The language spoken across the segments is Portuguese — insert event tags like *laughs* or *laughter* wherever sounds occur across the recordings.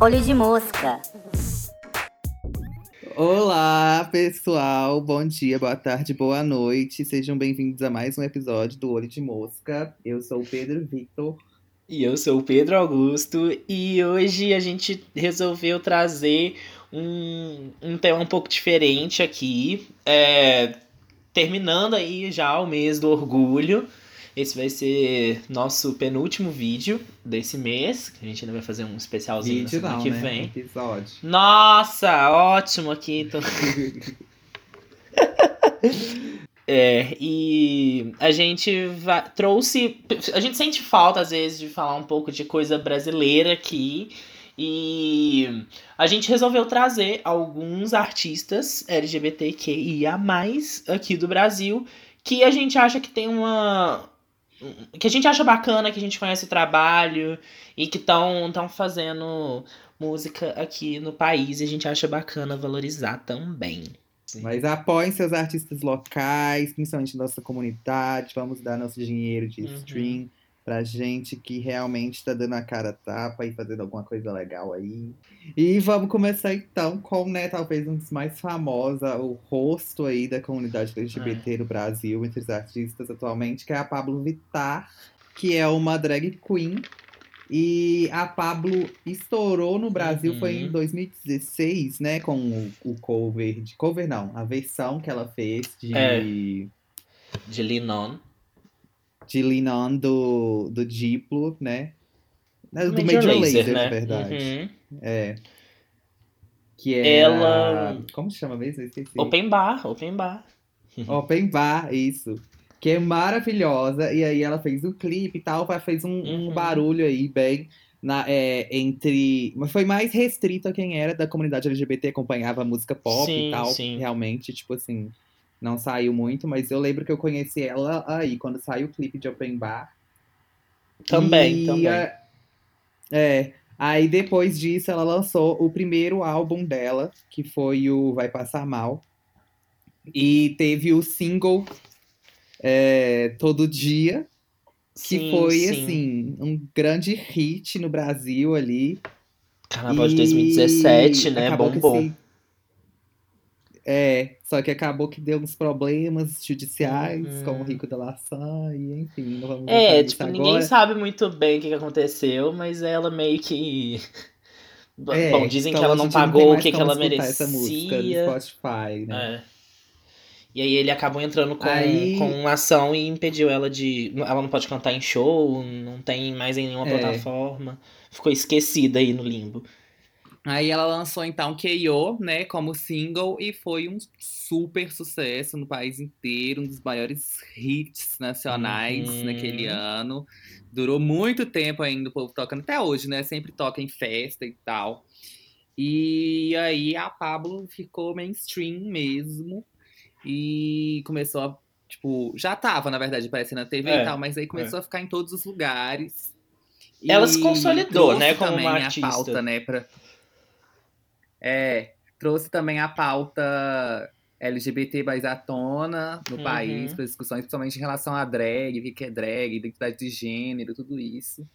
Olho de mosca. Olá, pessoal. Bom dia, boa tarde, boa noite. Sejam bem-vindos a mais um episódio do Olho de Mosca. Eu sou o Pedro Victor. E eu sou o Pedro Augusto. E hoje a gente resolveu trazer um, um tema um pouco diferente aqui. É, terminando aí já o mês do orgulho. Esse vai ser nosso penúltimo vídeo desse mês. A gente ainda vai fazer um especialzinho Vídeo na semana não, que né? vem. Episódio. Nossa, ótimo aqui. Então... *laughs* É, e a gente trouxe. A gente sente falta, às vezes, de falar um pouco de coisa brasileira aqui. E a gente resolveu trazer alguns artistas LGBTQIA, aqui do Brasil, que a gente acha que tem uma. Que a gente acha bacana, que a gente conhece o trabalho e que estão tão fazendo música aqui no país e a gente acha bacana valorizar também. Mas apoiem seus artistas locais, principalmente nossa comunidade. Vamos dar nosso dinheiro de Uhum. Pra gente que realmente tá dando a cara a tapa e fazendo alguma coisa legal aí. E vamos começar então com, né, talvez um dos mais famosos, o rosto aí da comunidade LGBT no Brasil, entre os artistas atualmente, que é a Pablo Vittar, que é uma drag queen. E a Pablo estourou no Brasil, Uhum. foi em 2016, né? Com o, o cover de. Cover não, a versão que ela fez de, É. De Linon. De Lean On do, do Diplo, né? Do Major Major, Lazer, né? na verdade. Uhum. É. Que era... Ela- Como se chama mesmo? Eu esqueci. Open bar, open bar. *laughs* Open Bar, isso. Que é maravilhosa. E aí ela fez o clipe e tal, fez um, um Uhum. barulho aí bem na, é, entre. Mas foi mais restrito a quem era da comunidade LGBT, acompanhava música pop Sim, e tal. sim. Realmente, tipo assim, não saiu muito, mas eu lembro que eu conheci ela aí, quando saiu o clipe de Open Bar. Também, E, também. a- É. Aí depois disso ela lançou o primeiro álbum dela, que foi o Vai Passar Mal. E teve o single é, Todo Dia, que Sim, foi sim. assim, um grande hit no Brasil ali. Carnaval de E 2017, né? acabou que Bombou. É, só que acabou que deu uns problemas judiciais Uhum. com o Rico da Laçã, e enfim, não vamos É, tipo, ninguém sabe muito bem o que, aconteceu, mas ela meio que. É, Bom, dizem então que ela não pagou o mais que, que ela escutar essa música do merecia. Spotify, né? É. E aí ele acabou entrando com, Aí- com uma ação e impediu ela de. Ela não pode cantar em show, não tem mais em nenhuma É. plataforma. Ficou esquecida aí no limbo. Aí ela lançou então K.O., né, como single e foi um super sucesso no país inteiro, um dos maiores hits nacionais Uhum. naquele ano. Durou muito tempo ainda o povo tocando, até hoje, né? Sempre toca em festa e tal. E aí a Pablo ficou mainstream mesmo e começou a, tipo, já tava, na verdade, aparecendo na TV É, e tal, mas aí começou a ficar em todos os lugares. Ela se consolidou, né, como também uma a artista. pauta, né, pra... É, trouxe também a pauta LGBT mais à tona no Uhum. país, para discussões, principalmente em relação à drag, o que é drag, identidade de gênero, tudo isso.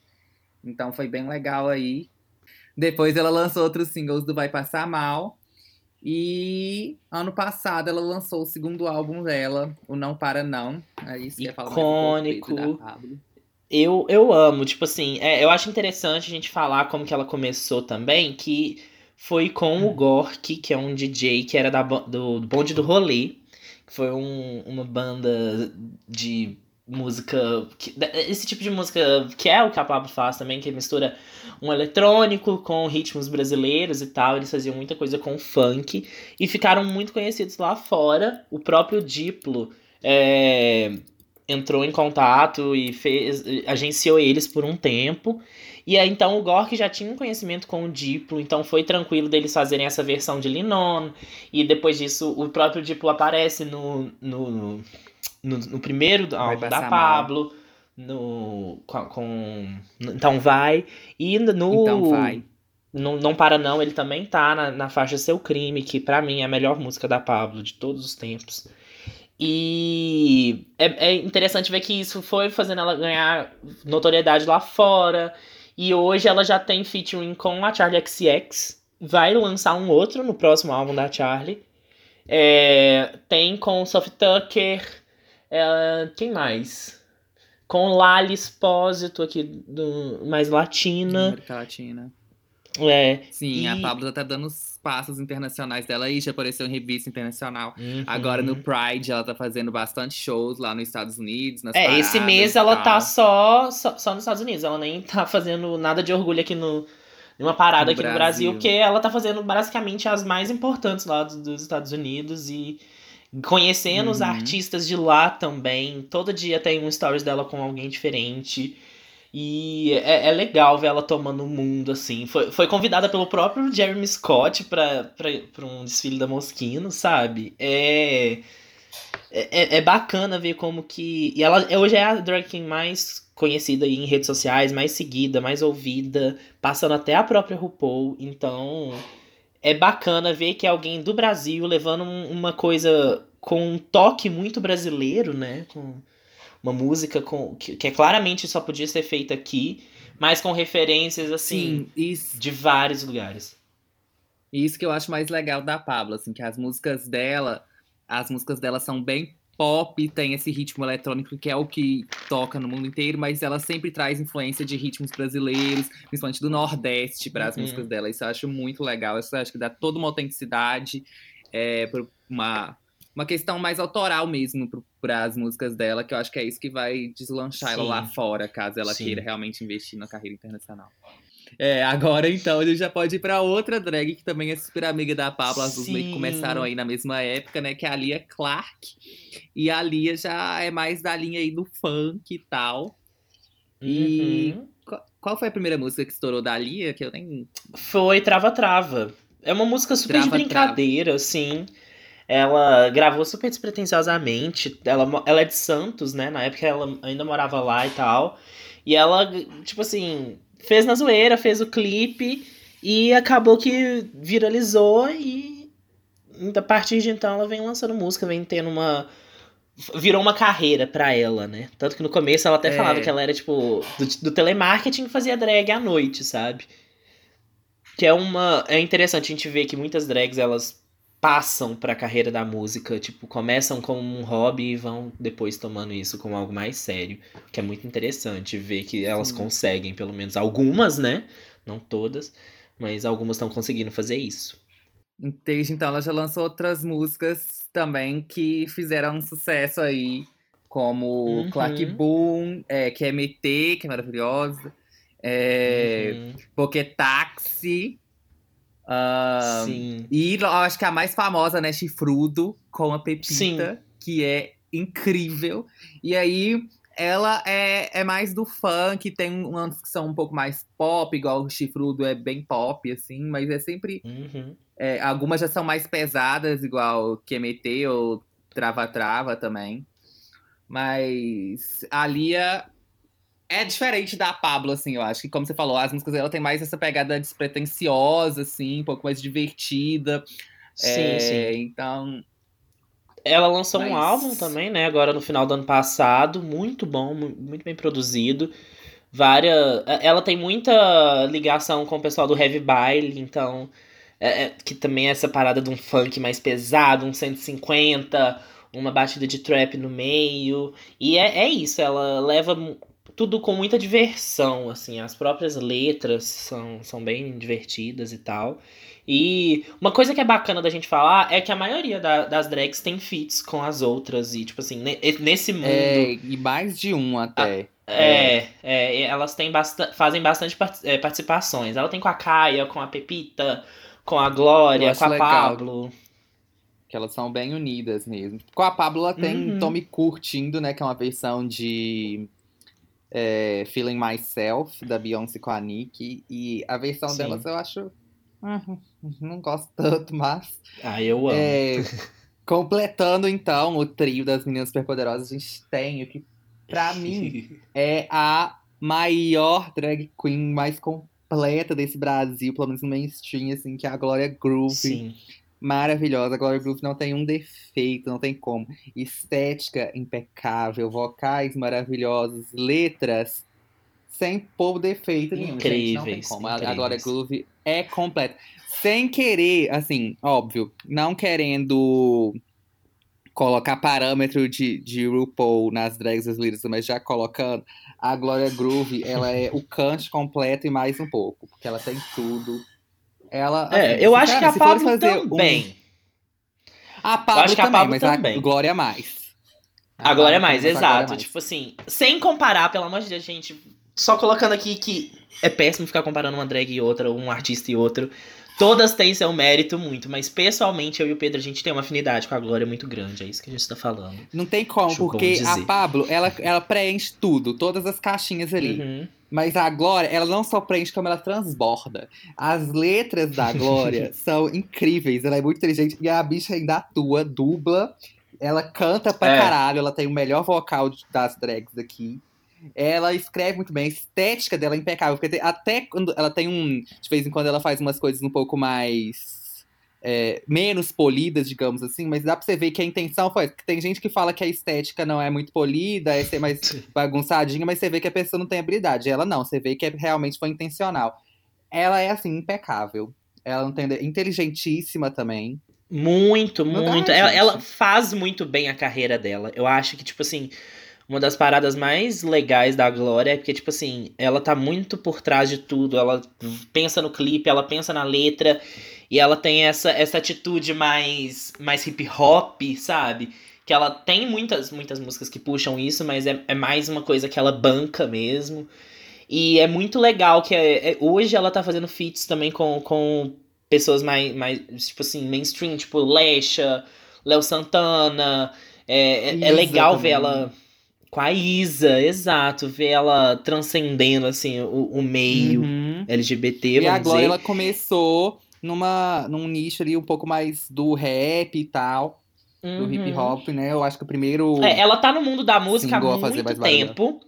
Então foi bem legal aí. Depois ela lançou outros singles do Vai Passar Mal. E ano passado ela lançou o segundo álbum dela, o Não Para Não. Aí você quer falar mais um pouco, Pedro, Icônico. da Pablo? Eu, eu amo, tipo assim, é, eu acho interessante a gente falar como que ela começou também, que foi com o Gork, que é um DJ que era da, do, Bonde do Rolê, que foi um- uma banda de música, que- esse tipo de música que é o que a Pablo faz também, que mistura um eletrônico com ritmos brasileiros e tal, eles faziam muita coisa com funk, e ficaram muito conhecidos lá fora, o próprio Diplo... É, entrou em contato e fez, agenciou eles por um tempo. E aí, então, o Gork já tinha um conhecimento com o Diplo, então foi tranquilo deles fazerem essa versão de Linon. E depois disso, o próprio Diplo aparece no, no, no, no primeiro Vai álbum da Mal. Pablo, no, com, com- Então Vai. E no. Então vai. Não, não Para Não, ele também tá na, na faixa Seu Crime, que pra mim é a melhor música da Pablo de todos os tempos. E é, é interessante ver que isso foi fazendo ela ganhar notoriedade lá fora. E hoje ela já tem featuring com a Charlie XX. Vai lançar um outro no próximo álbum da Charlie. É, tem com Sophie Tucker. É, quem mais? Com Lali Espósito aqui, do, mais latina. América Latina. É, Sim, E- a Pablo tá dando passos internacionais dela aí, já apareceu em revista internacional. uhum. Agora no Pride ela tá fazendo bastante shows lá nos Estados Unidos, nas É, esse paradas mês e ela tal. tá só, só, só nos Estados Unidos. Ela nem tá fazendo nada de orgulho aqui no. Numa parada No aqui no Brasil. Brasil, porque ela tá fazendo basicamente as mais importantes lá dos, dos Estados Unidos e conhecendo os Uhum. artistas de lá também. Todo dia tem um stories dela com alguém diferente. E é, é legal ver ela tomando o mundo, assim. Foi, foi convidada pelo próprio Jeremy Scott pra, pra, pra um desfile da Moschino, sabe? É, é, é bacana ver como que. E ela hoje é a drag queen mais conhecida em redes sociais, mais seguida, mais ouvida, passando até a própria RuPaul. Então é bacana ver que é alguém do Brasil levando um- uma coisa com um toque muito brasileiro, né? Com uma música com, que, que é claramente só podia ser feita aqui, mas com referências assim Sim, isso, de vários lugares. isso que eu acho mais legal da Pablo, assim, que as músicas dela, as músicas dela são bem pop, tem esse ritmo eletrônico que é o que toca no mundo inteiro, mas ela sempre traz influência de ritmos brasileiros, principalmente do Nordeste, para as Uhum. músicas dela. Isso eu acho muito legal. Isso eu acho que dá toda uma autenticidade, é, pra uma, uma questão mais autoral mesmo para as músicas dela, que eu acho que é isso que vai deslanchar ela Sim. lá fora, caso ela Sim. queira realmente investir na carreira internacional. É, agora então a gente já pode ir pra outra drag que também é super amiga da Pablo. As duas meio que começaram aí na mesma época, né? Que é a Lia Clark. E a Lia já é mais da linha aí do funk e tal. E- Uhum. Qual, qual foi a primeira música que estourou da Lia? Que eu nem. Foi Trava Trava. É uma música super de Trava, brincadeira, assim. Ela gravou super despretensiosamente. Ela, ela é de Santos, né? Na época ela ainda morava lá e tal. E ela, tipo assim, fez na zoeira, fez o clipe e acabou que viralizou e a partir de então ela vem lançando música, vem tendo uma. Virou uma carreira pra ela, né? Tanto que no começo ela até É. falava que ela era, tipo, do, do telemarketing e fazia drag à noite, sabe? Que é uma. É interessante a gente ver que muitas drags elas passam pra carreira da música, tipo, começam como um hobby e vão depois tomando isso como algo mais sério. Que é muito interessante ver que elas Sim. conseguem, pelo menos algumas, né? Não todas, mas algumas estão conseguindo fazer isso. Desde então ela já lançou outras músicas também que fizeram um sucesso aí. Como Uhum. Clark Boom, é, que é que é maravilhosa. É, Uhum. Pokétaxi. Sim. E acho que a mais famosa, né, Chifrudo, com a Pepita, Sim. que é incrível. E aí, ela é, é mais do funk, tem umas que são um pouco mais pop, igual o Chifrudo é bem pop, assim, mas é sempre. Uhum. é, algumas já são mais pesadas, igual QMT ou Trava Trava também. Mas a Lia é diferente da Pablo, assim, eu acho que, como você falou, as músicas dela tem mais essa pegada despretensiosa, assim, um pouco mais divertida. Sim, É, sim. Então, Ela lançou um Mas- álbum também, né? Agora no final do ano passado. Muito bom, mu- muito bem produzido. Várias. Ela tem muita ligação com o pessoal do Heavy Baile, então. é- é- que também é essa parada de um funk mais pesado, um 150, uma batida de trap no meio. E é, é isso, ela leva tudo com muita diversão, assim. As próprias letras são, são bem divertidas e tal. E uma coisa que é bacana da gente falar é que a maioria da- das drags tem feats com as outras. E, tipo assim, ne- nesse mundo. é, e mais de um até. É, é, elas têm fazem bastante é, participações. Ela tem com a Kaia, com a Pepita, com a Glória, com a legal. Pablo. Que elas são bem unidas mesmo. Com a Pablo, ela tem Uhum. Me Curtindo, né? Que é uma versão de é, Feeling Myself, da Beyoncé com a Nick. E a versão Sim. delas eu acho. hum, Não gosto tanto, mas. Ah, eu amo. É, *laughs* completando então o trio das meninas superpoderosas, a gente tem o que, pra *laughs* mim, é a maior drag queen mais completa desse Brasil, pelo menos no mainstream, assim, que é a Glória Groove. Sim. Maravilhosa. A Gloria Groove não tem um defeito, não tem como. Estética impecável, vocais maravilhosos, letras sem pôr defeito nenhum. Gente, não tem Incríveis, como. A- A incríveis. Gloria Groove é completa. Sem querer, assim, óbvio, não querendo colocar parâmetro de, de RuPaul nas drags brasileiras, mas já colocando, a Gloria Groove, ela é o cante completo e mais um pouco, porque ela tem tudo. Ela, É, assim, eu acho que cara, a se for Pablo fazer um- também. A Pablo acho que a também, Pablo mas também. a Glória mais. A Glória é mais, também, a Glória exato. mais. Tipo assim, sem comparar, pelo amor de Deus, gente. Só colocando aqui que é péssimo ficar comparando uma drag e outra, um artista e outro. Todas têm seu mérito muito, mas pessoalmente eu e o Pedro, a gente tem uma afinidade com a Glória muito grande. É isso que a gente tá falando. Não tem como, Acho porque a. Pablo, ela, ela preenche tudo, todas as caixinhas ali. Uhum. Mas a Glória, ela não só preenche, como ela transborda. As letras da Glória *laughs* são incríveis, ela é muito inteligente. E a bicha ainda atua, dubla. Ela canta pra É. caralho, ela tem o melhor vocal das drags aqui. Ela escreve muito bem, a estética dela é impecável. Porque até quando ela tem um. De vez em quando ela faz umas coisas um pouco mais. É, menos polidas, digamos assim, mas dá pra você ver que a intenção foi. que Tem gente que fala que a estética não é muito polida, é ser mais bagunçadinha, mas você vê que a pessoa não tem habilidade. Ela não, você vê que é- realmente foi intencional. Ela é assim, impecável. Ela não tem. Inteligentíssima também. Muito, dá, muito. ela, ela faz muito bem a carreira dela. Eu acho que, tipo assim, uma das paradas mais legais da Glória é porque, tipo assim, ela tá muito por trás de tudo. Ela pensa no clipe, ela pensa na letra. E ela tem essa, essa atitude mais, mais hip hop, sabe? Que ela tem muitas, muitas músicas que puxam isso, mas é, é mais uma coisa que ela banca mesmo. E é muito legal que é- é- hoje ela tá fazendo feats também com, com pessoas mais, mais, tipo assim, mainstream, tipo Lesha, Léo Santana. É, é- é legal ver ela com a Isa, exato, ver ela transcendendo, assim, o, o meio Uhum. LGBT, E a vamos Glória, dizer. ela começou numa, num nicho ali um pouco mais do rap e tal, do hip Uhum. hop, né? Eu acho que o primeiro. É, ela tá no mundo da música há a muito tempo.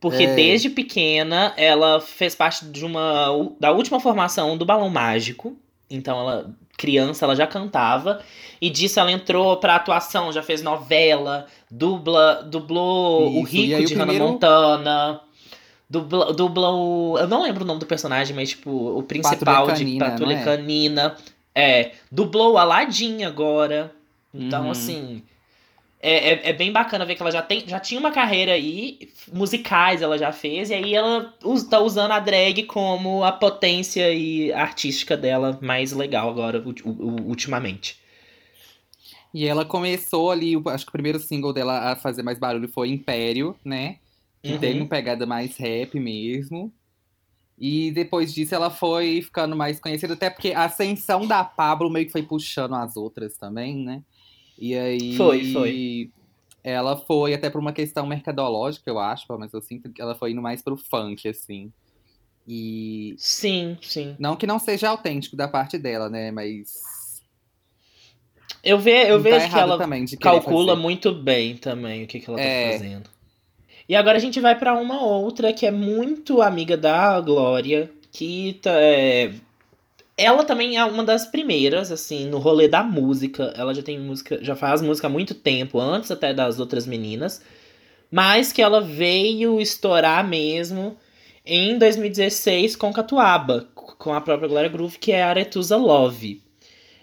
Porque É. desde pequena ela fez parte de uma da última formação do Balão Mágico. Então ela criança ela já cantava e disso ela entrou pra atuação, já fez novela, dubla, dublou o Isso, e Rico aí o de Hannah primeiro- Montana. Dubla, dubla o. Eu não lembro o nome do personagem, mas, tipo, o principal Patrulha de Canina, Patrulha não é? Canina. É. Dublou a Aladdin agora. Então, Uhum. assim. É, é, é bem bacana ver que ela já, tem, já tinha uma carreira aí, musicais ela já fez, e aí ela us- tá usando a drag como a potência e artística dela mais legal agora, ultimamente. E ela começou ali, acho que o primeiro single dela a fazer mais barulho foi Império, né? Que Uhum. tem uma pegada mais rap mesmo. E depois disso ela foi ficando mais conhecida, até porque a ascensão da Pablo meio que foi puxando as outras também, né? E aí. Foi, foi. Ela foi até por uma questão mercadológica, eu acho, menos eu sinto que ela foi indo mais pro funk, assim. E. Sim, sim. Não que não seja autêntico da parte dela, né? Mas. Eu, ve, eu tá vejo que ela também calcula fazer. muito bem também o que, que ela É. tá fazendo. E agora a gente vai pra uma outra que é muito amiga da Glória, que tá, é... ela também é uma das primeiras assim no rolê da música. Ela já tem música, já faz música há muito tempo, antes até das outras meninas, mas que ela veio estourar mesmo em 2016 com Catuaba, com a própria Glória Groove, que é a Aretusa Love.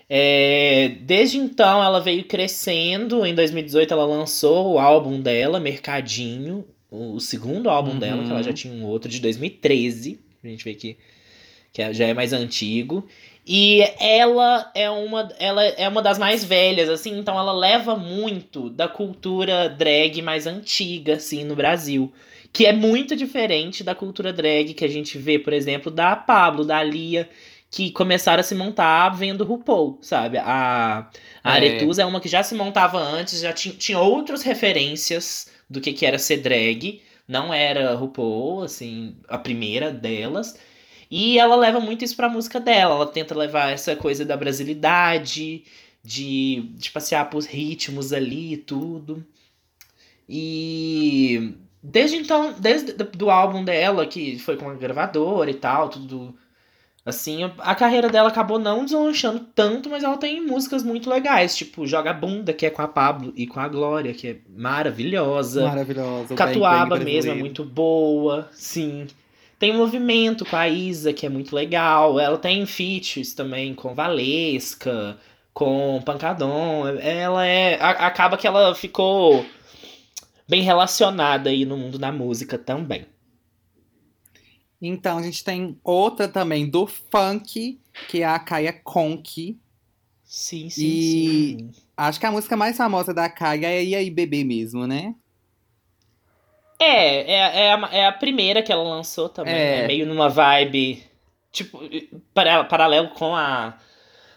É, desde então ela veio crescendo. Em 2018 ela lançou o álbum dela, Mercadinho, o, o segundo álbum Uhum. dela, que ela já tinha um outro de 2013. A gente vê que, que é- já é mais antigo. E ela é uma ela é uma das mais velhas, assim, então ela leva muito da cultura drag mais antiga, assim, no Brasil. Que é muito diferente da cultura drag que a gente vê, por exemplo, da Pablo, da Lia, que começaram a se montar vendo RuPaul, sabe? A, a É. Aretusa é uma que já se montava antes, já tinha, tinha outras referências do que, que era ser drag. Não era RuPaul, assim, a primeira delas. E ela leva muito isso pra música dela. Ela tenta levar essa coisa da brasilidade, de, de passear por ritmos ali e tudo. E desde então, desde do- álbum dela, que foi com a gravadora e tal, tudo Assim, a carreira dela acabou não deslanchando tanto, mas ela tem músicas muito legais, tipo Joga Bunda, que é com a Pablo, e com a Glória, que é maravilhosa. Maravilhosa. Catuaba Bang Bang mesmo é muito boa, sim. Tem um movimento com a Isa, que é muito legal. Ela tem feats também com Valesca, com Pancadon. Ela é. a- acaba que ela ficou bem relacionada aí no mundo da música também. Então, a gente tem outra também do funk, que é a Kaya Conk. Sim, sim, E- sim. Acho que a música mais famosa da Kaya é E aí Bebê mesmo, né? É, é, é, a, é a primeira que ela lançou também. É. É, meio numa vibe. Tipo, para, paralelo com a.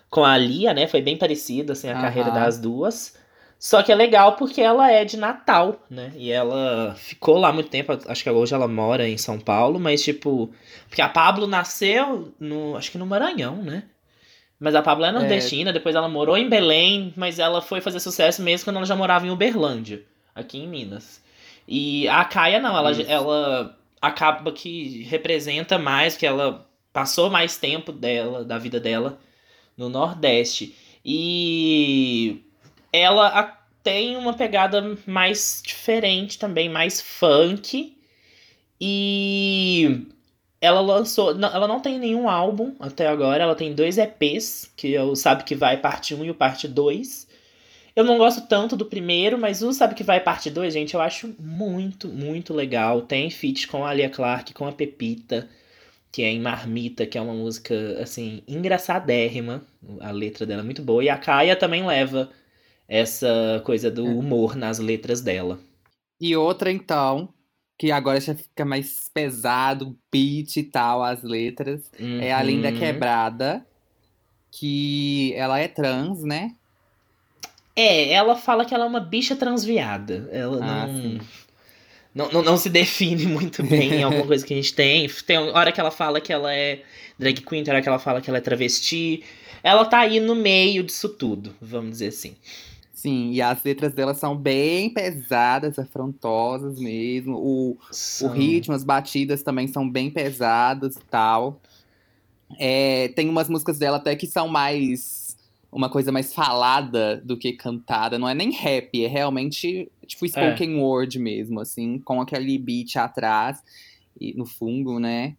Com a Lia, né? Foi bem parecida, assim, a Aham. carreira das duas. Só que é legal porque ela é de Natal, né? E ela ficou lá muito tempo. Acho que hoje ela mora em São Paulo, mas tipo. Porque a Pablo nasceu no. Acho que no Maranhão, né? Mas a Pablo é nordestina, depois ela morou em Belém, mas ela foi fazer sucesso mesmo quando ela já morava em Uberlândia, aqui em Minas. E a Kaia não, ela, Isso. ela acaba que representa mais, que ela passou mais tempo dela, da vida dela, no Nordeste. E ela a- tem uma pegada mais diferente também, mais funk. E ela lançou. não- ela não tem nenhum álbum até agora. Ela tem dois EPs, que é o Sabe Que Vai Parte 1 e o Parte 2. Eu não gosto tanto do primeiro, mas o Sabe Que Vai Parte 2, gente, eu acho muito, muito legal. Tem feat com a Alia Clark, com a Pepita, que é em Marmita, que é uma música, assim, engraçadérrima. A letra dela é muito boa. E a Kaia também leva essa coisa do humor nas letras dela. E outra, então, que agora já fica mais pesado, beat e tal, as letras, é a Linda Uhum. Quebrada, que ela é trans, né? É, ela fala que ela é uma bicha transviada. Ela Ah, não, não, não. não se define muito bem em alguma coisa que a gente tem. Tem hora que ela fala que ela é drag queen, tem hora que ela fala que ela é travesti. Ela tá aí no meio disso tudo, vamos dizer assim. Sim, e as letras dela são bem pesadas, afrontosas mesmo. O, o ritmo, as batidas também são bem pesadas e tal. É, tem umas músicas dela até que são mais. Uma coisa mais falada do que cantada. Não é nem rap, é realmente tipo spoken word mesmo, assim, com aquele beat atrás e no fundo, né?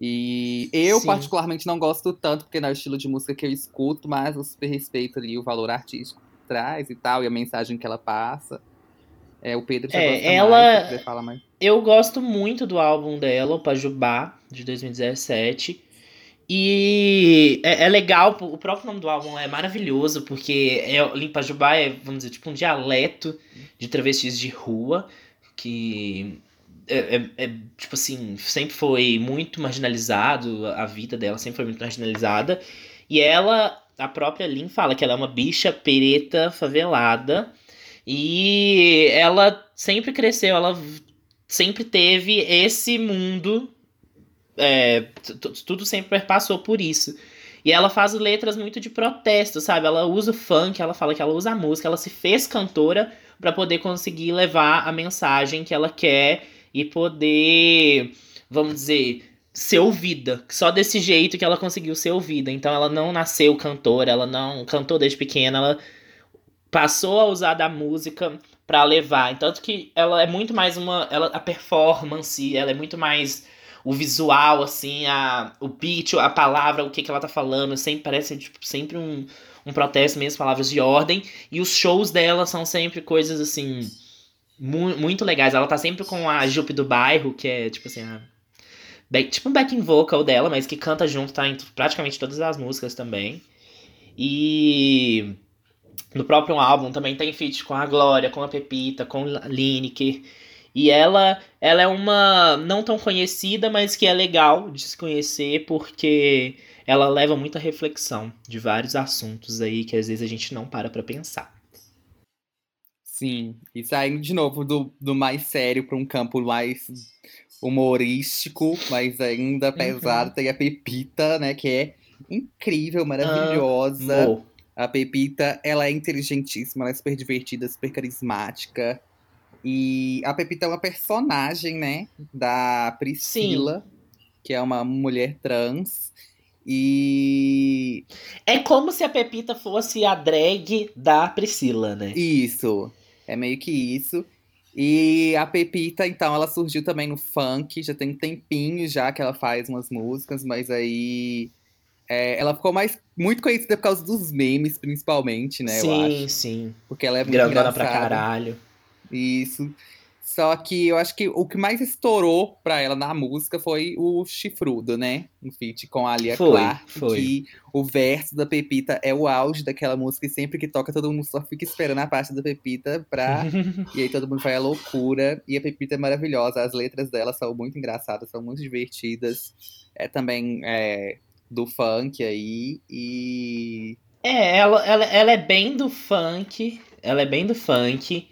E eu, Sim. particularmente, não gosto tanto, porque não é o estilo de música que eu escuto, mas eu super respeito ali o valor artístico que traz e tal, e a mensagem que ela passa. É, o Pedro já É, ela- mais, falar mais. Eu gosto muito do álbum dela, o Pajubá, de 2017. E é, é legal, o próprio nome do álbum é maravilhoso, porque é, o Pajubá é, vamos dizer, tipo um dialeto de travestis de rua, que é, é- é, tipo assim, sempre foi muito marginalizado, a vida dela sempre foi muito marginalizada. E ela, a própria Lin fala que ela é uma bicha preta favelada. E ela sempre cresceu, ela sempre teve esse mundo. É, tudo sempre passou por isso. E ela faz letras muito de protesto, sabe? Ela usa o funk, ela fala que ela usa a música, ela se fez cantora para poder conseguir levar a mensagem que ela quer e poder, vamos dizer, ser ouvida. Só desse jeito que ela conseguiu ser ouvida. Então ela não nasceu cantora, ela não cantou desde pequena, ela passou a usar da música pra levar. Tanto que ela é muito mais uma. Ela, a performance, ela é muito mais o visual, assim, a, o beat, a palavra, o que, que ela tá falando. Sempre parece tipo, sempre um, um protesto mesmo, palavras de ordem. E os shows dela são sempre coisas assim. mu- muito legais. Ela tá sempre com a Jupe do bairro, que é tipo assim. A, tipo um backing vocal dela, mas que canta junto, tá em praticamente todas as músicas também. E no próprio álbum também tem feat com a Glória, com a Pepita, com a Lineker. E ela, ela é uma não tão conhecida, mas que é legal de se conhecer porque ela leva muita reflexão de vários assuntos aí que às vezes a gente não para pra pensar. Sim, e saindo de novo do, do mais sério para um campo mais humorístico, mas ainda pesado, tem a Pepita, né, que é incrível, maravilhosa. A Pepita, ela é inteligentíssima, ela é super divertida, super carismática. E a Pepita é uma personagem, né, da Priscila, que é uma mulher trans. E É como se a Pepita fosse a drag da Priscila, né? isso, é meio que isso. E a Pepita, então, ela surgiu também no funk, já tem um tempinho já que ela faz umas músicas, mas aí é, ela ficou mais muito conhecida por causa dos memes, principalmente, né? eu sim, acho. sim. Porque ela é muito Grandona pra engraçada. caralho. Isso. Só que eu acho que o que mais estourou pra ela na música foi o Chifrudo, né? Um feat com a Alia Foi, Clark. foi. Que o verso da Pepita é o auge daquela música. E sempre que toca, todo mundo só fica esperando a parte da Pepita pra. *laughs* e aí todo mundo vai à loucura. E a Pepita é maravilhosa. As letras dela são muito engraçadas, são muito divertidas. É também é, do funk aí. E. É, ela, ela, ela é bem do funk. Ela é bem do funk.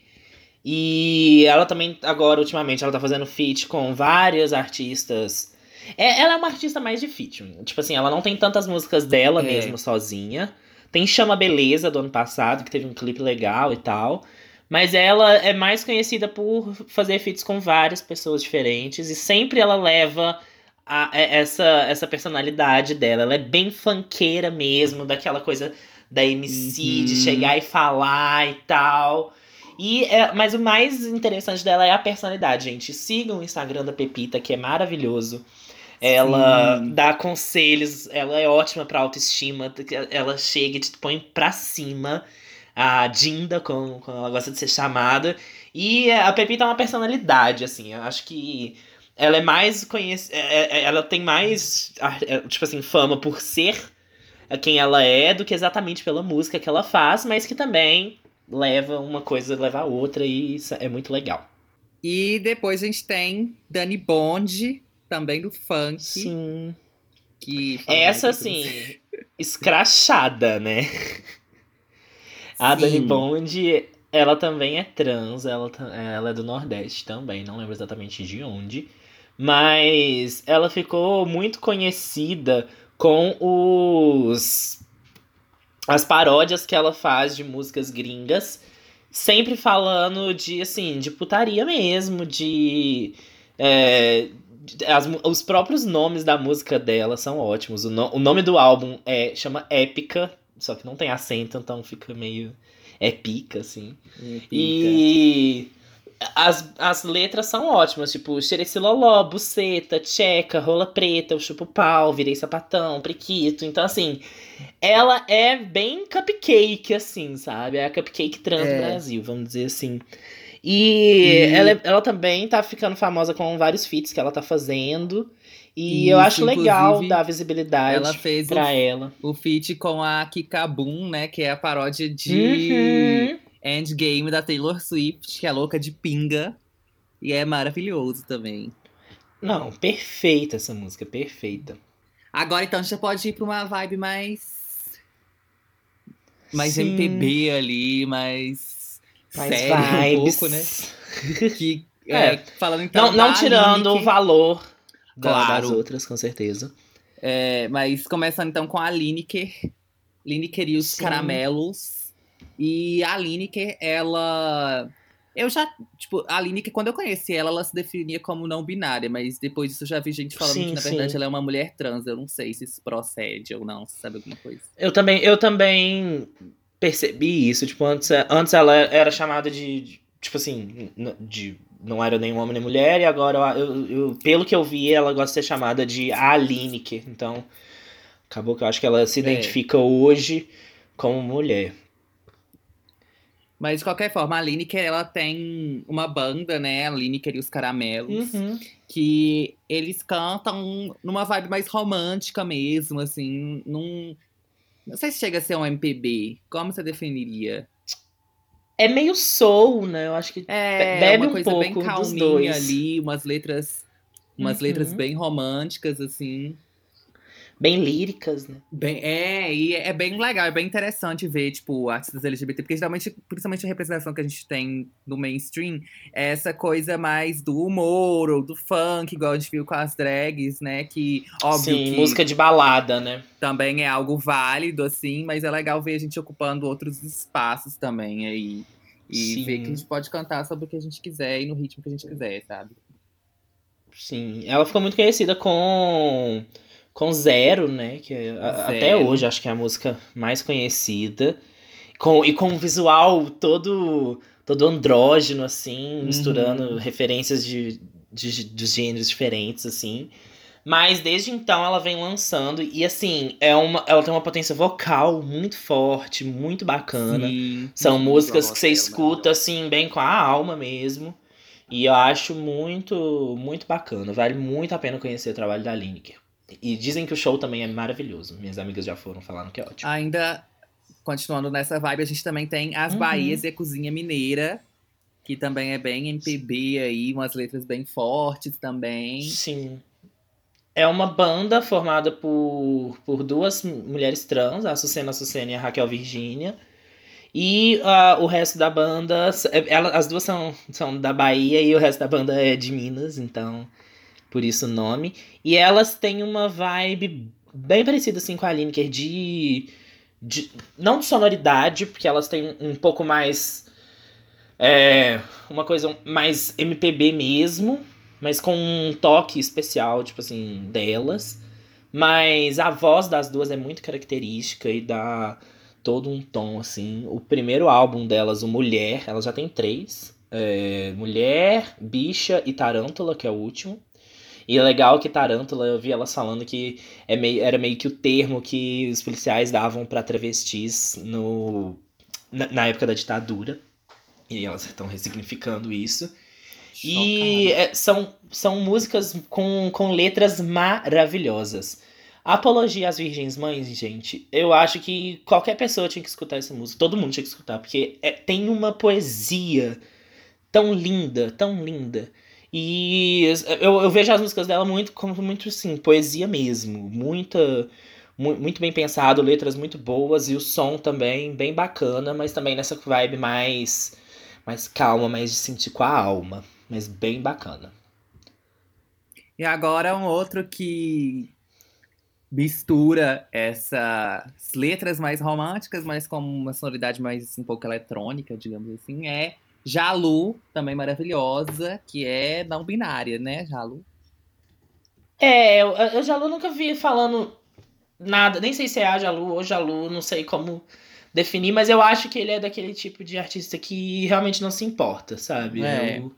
E ela também, agora, ultimamente, ela tá fazendo feat com vários artistas. É, ela é uma artista mais de feat. Tipo assim, ela não tem tantas músicas dela É. mesmo sozinha. Tem Chama Beleza do ano passado, que teve um clipe legal e tal. Mas ela é mais conhecida por fazer feats com várias pessoas diferentes. E sempre ela leva a- é- essa, essa personalidade dela. Ela é bem funkeira mesmo, daquela coisa da MC, de Uhum. chegar e falar e tal. E, é- mas o mais interessante dela é a personalidade, gente. Sigam o Instagram da Pepita, que é maravilhoso. Ela Sim. dá conselhos, ela é ótima pra autoestima. Ela chega e te põe pra cima. A Dinda, como, como ela gosta de ser chamada. E a Pepita é uma personalidade, assim. Eu acho que ela é mais conhecida. Ela tem mais, é, tipo assim, fama por ser quem ela é do que exatamente pela música que ela faz, mas que também leva uma coisa, leva a outra, e isso é muito legal. E depois a gente tem Dani Bond, também do funk. Sim. Que Essa, assim, *laughs* escrachada, né? A Dani Sim. Bond, ela também é trans, ela, ela é do Nordeste também, não lembro exatamente de onde. Mas ela ficou muito conhecida com os as paródias que ela faz de músicas gringas, sempre falando de assim, de putaria mesmo, de é, as os próprios nomes da música dela são ótimos. O, no- o nome do álbum é chama Épica, só que não tem acento, então fica meio épica assim. Pica. E as, as letras são ótimas, tipo, xereciloló, buceta, tcheca, rola preta, eu chupo pau, virei sapatão, priquito. Então, assim, ela é bem cupcake, assim, sabe? É a cupcake trans do É. Brasil, vamos dizer assim. E, E- Ela, é- ela também tá ficando famosa com vários feats que ela tá fazendo. E eu Isso, acho legal dar visibilidade ela fez pra o, ela. o feat com a Kikabum, né? Que é a paródia de Uhum. Endgame da Taylor Swift, que é louca de pinga. E é maravilhoso também. Não, perfeita essa música, perfeita. Agora então a gente já pode ir pra uma vibe mais. Mais Sim. MPB ali, mais. Mais séria um vibes. pouco, né? Que, *laughs* É. é, falando então. Não, não tirando o valor Claro. das outras, com certeza. É, mas começando então com a Lineker. Lineker e os Sim. caramelos. E a Lineker, ela. Eu já. Tipo, a Lineker, quando eu conheci ela, ela se definia como não binária, mas depois disso eu já vi gente falando Sim, que, na sim. verdade, ela é uma mulher trans. Eu não sei se isso procede ou não, sabe alguma coisa. Eu também, eu também percebi isso. Tipo, antes, antes ela era chamada de. de- Tipo assim, de. Não era nem homem nem mulher, e agora, eu, eu- pelo que eu vi, ela gosta de ser chamada de a Lineker. Então, acabou que eu acho que ela se É. identifica hoje como mulher. Mas de qualquer forma, a Lineker, ela tem uma banda, né? A Lineker e os Caramelos. Uhum. que eles cantam numa vibe mais romântica mesmo, assim, num. Não sei se chega a ser um MPB. Como você definiria? É meio soul, né? Eu acho que. É, Bebe uma um coisa bem pouco dos calminha ali, umas letras. Umas Uhum. letras bem românticas, assim. Bem líricas, né? Bem, é, e é bem legal, é bem interessante ver, tipo, artistas LGBT, porque geralmente, principalmente a representação que a gente tem no mainstream, é essa coisa mais do humor ou do funk, igual a gente viu com as drags, né? Que, óbvio Sim, que música de balada, né? também é algo válido, assim, mas é legal ver a gente ocupando outros espaços também aí. E Sim. ver que a gente pode cantar sobre o que a gente quiser e no ritmo que a gente quiser, sabe? Sim, ela ficou muito conhecida com com Zero, né? Que é, Zero. até hoje acho que é a música mais conhecida. Com, e com um visual todo, todo andrógeno, assim, misturando referências de, de, de gêneros diferentes, assim. Mas desde então ela vem lançando e assim, é uma, ela tem uma potência vocal muito forte, muito bacana. Sim. São músicas que você escuta assim, bem com a alma mesmo. E eu acho muito, muito bacana. Vale muito a pena conhecer o trabalho da Lineker. E dizem que o show também é maravilhoso. Minhas amigas já foram falando que é ótimo. Ainda continuando nessa vibe, a gente também tem As Uhum. Bahias e a Cozinha Mineira, que também é bem MPB aí, umas letras bem fortes também. Sim. É uma banda formada por, por duas mulheres trans, a Sucena Sucena e a Raquel Virgínia. E ah, o resto da banda, ela, as duas são, são da Bahia e o resto da banda é de Minas, então por isso o nome. E elas têm uma vibe bem parecida assim com a Lineker de, de não de sonoridade, porque elas têm um pouco mais é, uma coisa mais MPB mesmo, mas com um toque especial, tipo assim, delas. Mas a voz das duas é muito característica e dá todo um tom, assim. O primeiro álbum delas, o Mulher, ela já tem três. É, Mulher, Bicha e Tarântula, que é o último. E é legal que Tarântula, eu vi elas falando que é meio, era meio que o termo que os policiais davam para travestis no, na, na época da ditadura. E elas estão ressignificando isso. E é, são, são músicas com, com letras maravilhosas. Apologia às Virgens Mães, gente. Eu acho que qualquer pessoa tinha que escutar essa música. Todo mundo tinha que escutar, porque é- tem uma poesia tão linda, tão linda. E eu, eu vejo as músicas dela muito como muito assim, poesia mesmo. Muita. mu- Muito bem pensado, letras muito boas e o som também bem bacana, mas também nessa vibe mais, mais calma, mais de sentir com a alma. Mas bem bacana. E agora um outro que mistura essas letras mais românticas, mas com uma sonoridade mais assim, um pouco eletrônica, digamos assim, é Jalu, também maravilhosa, que é não binária, né, Jalu? É, eu, eu Jalu nunca vi falando nada, nem sei se é a Jalu ou Jalu, não sei como definir, mas eu acho que ele é daquele tipo de artista que realmente não se importa, sabe? É. Eu-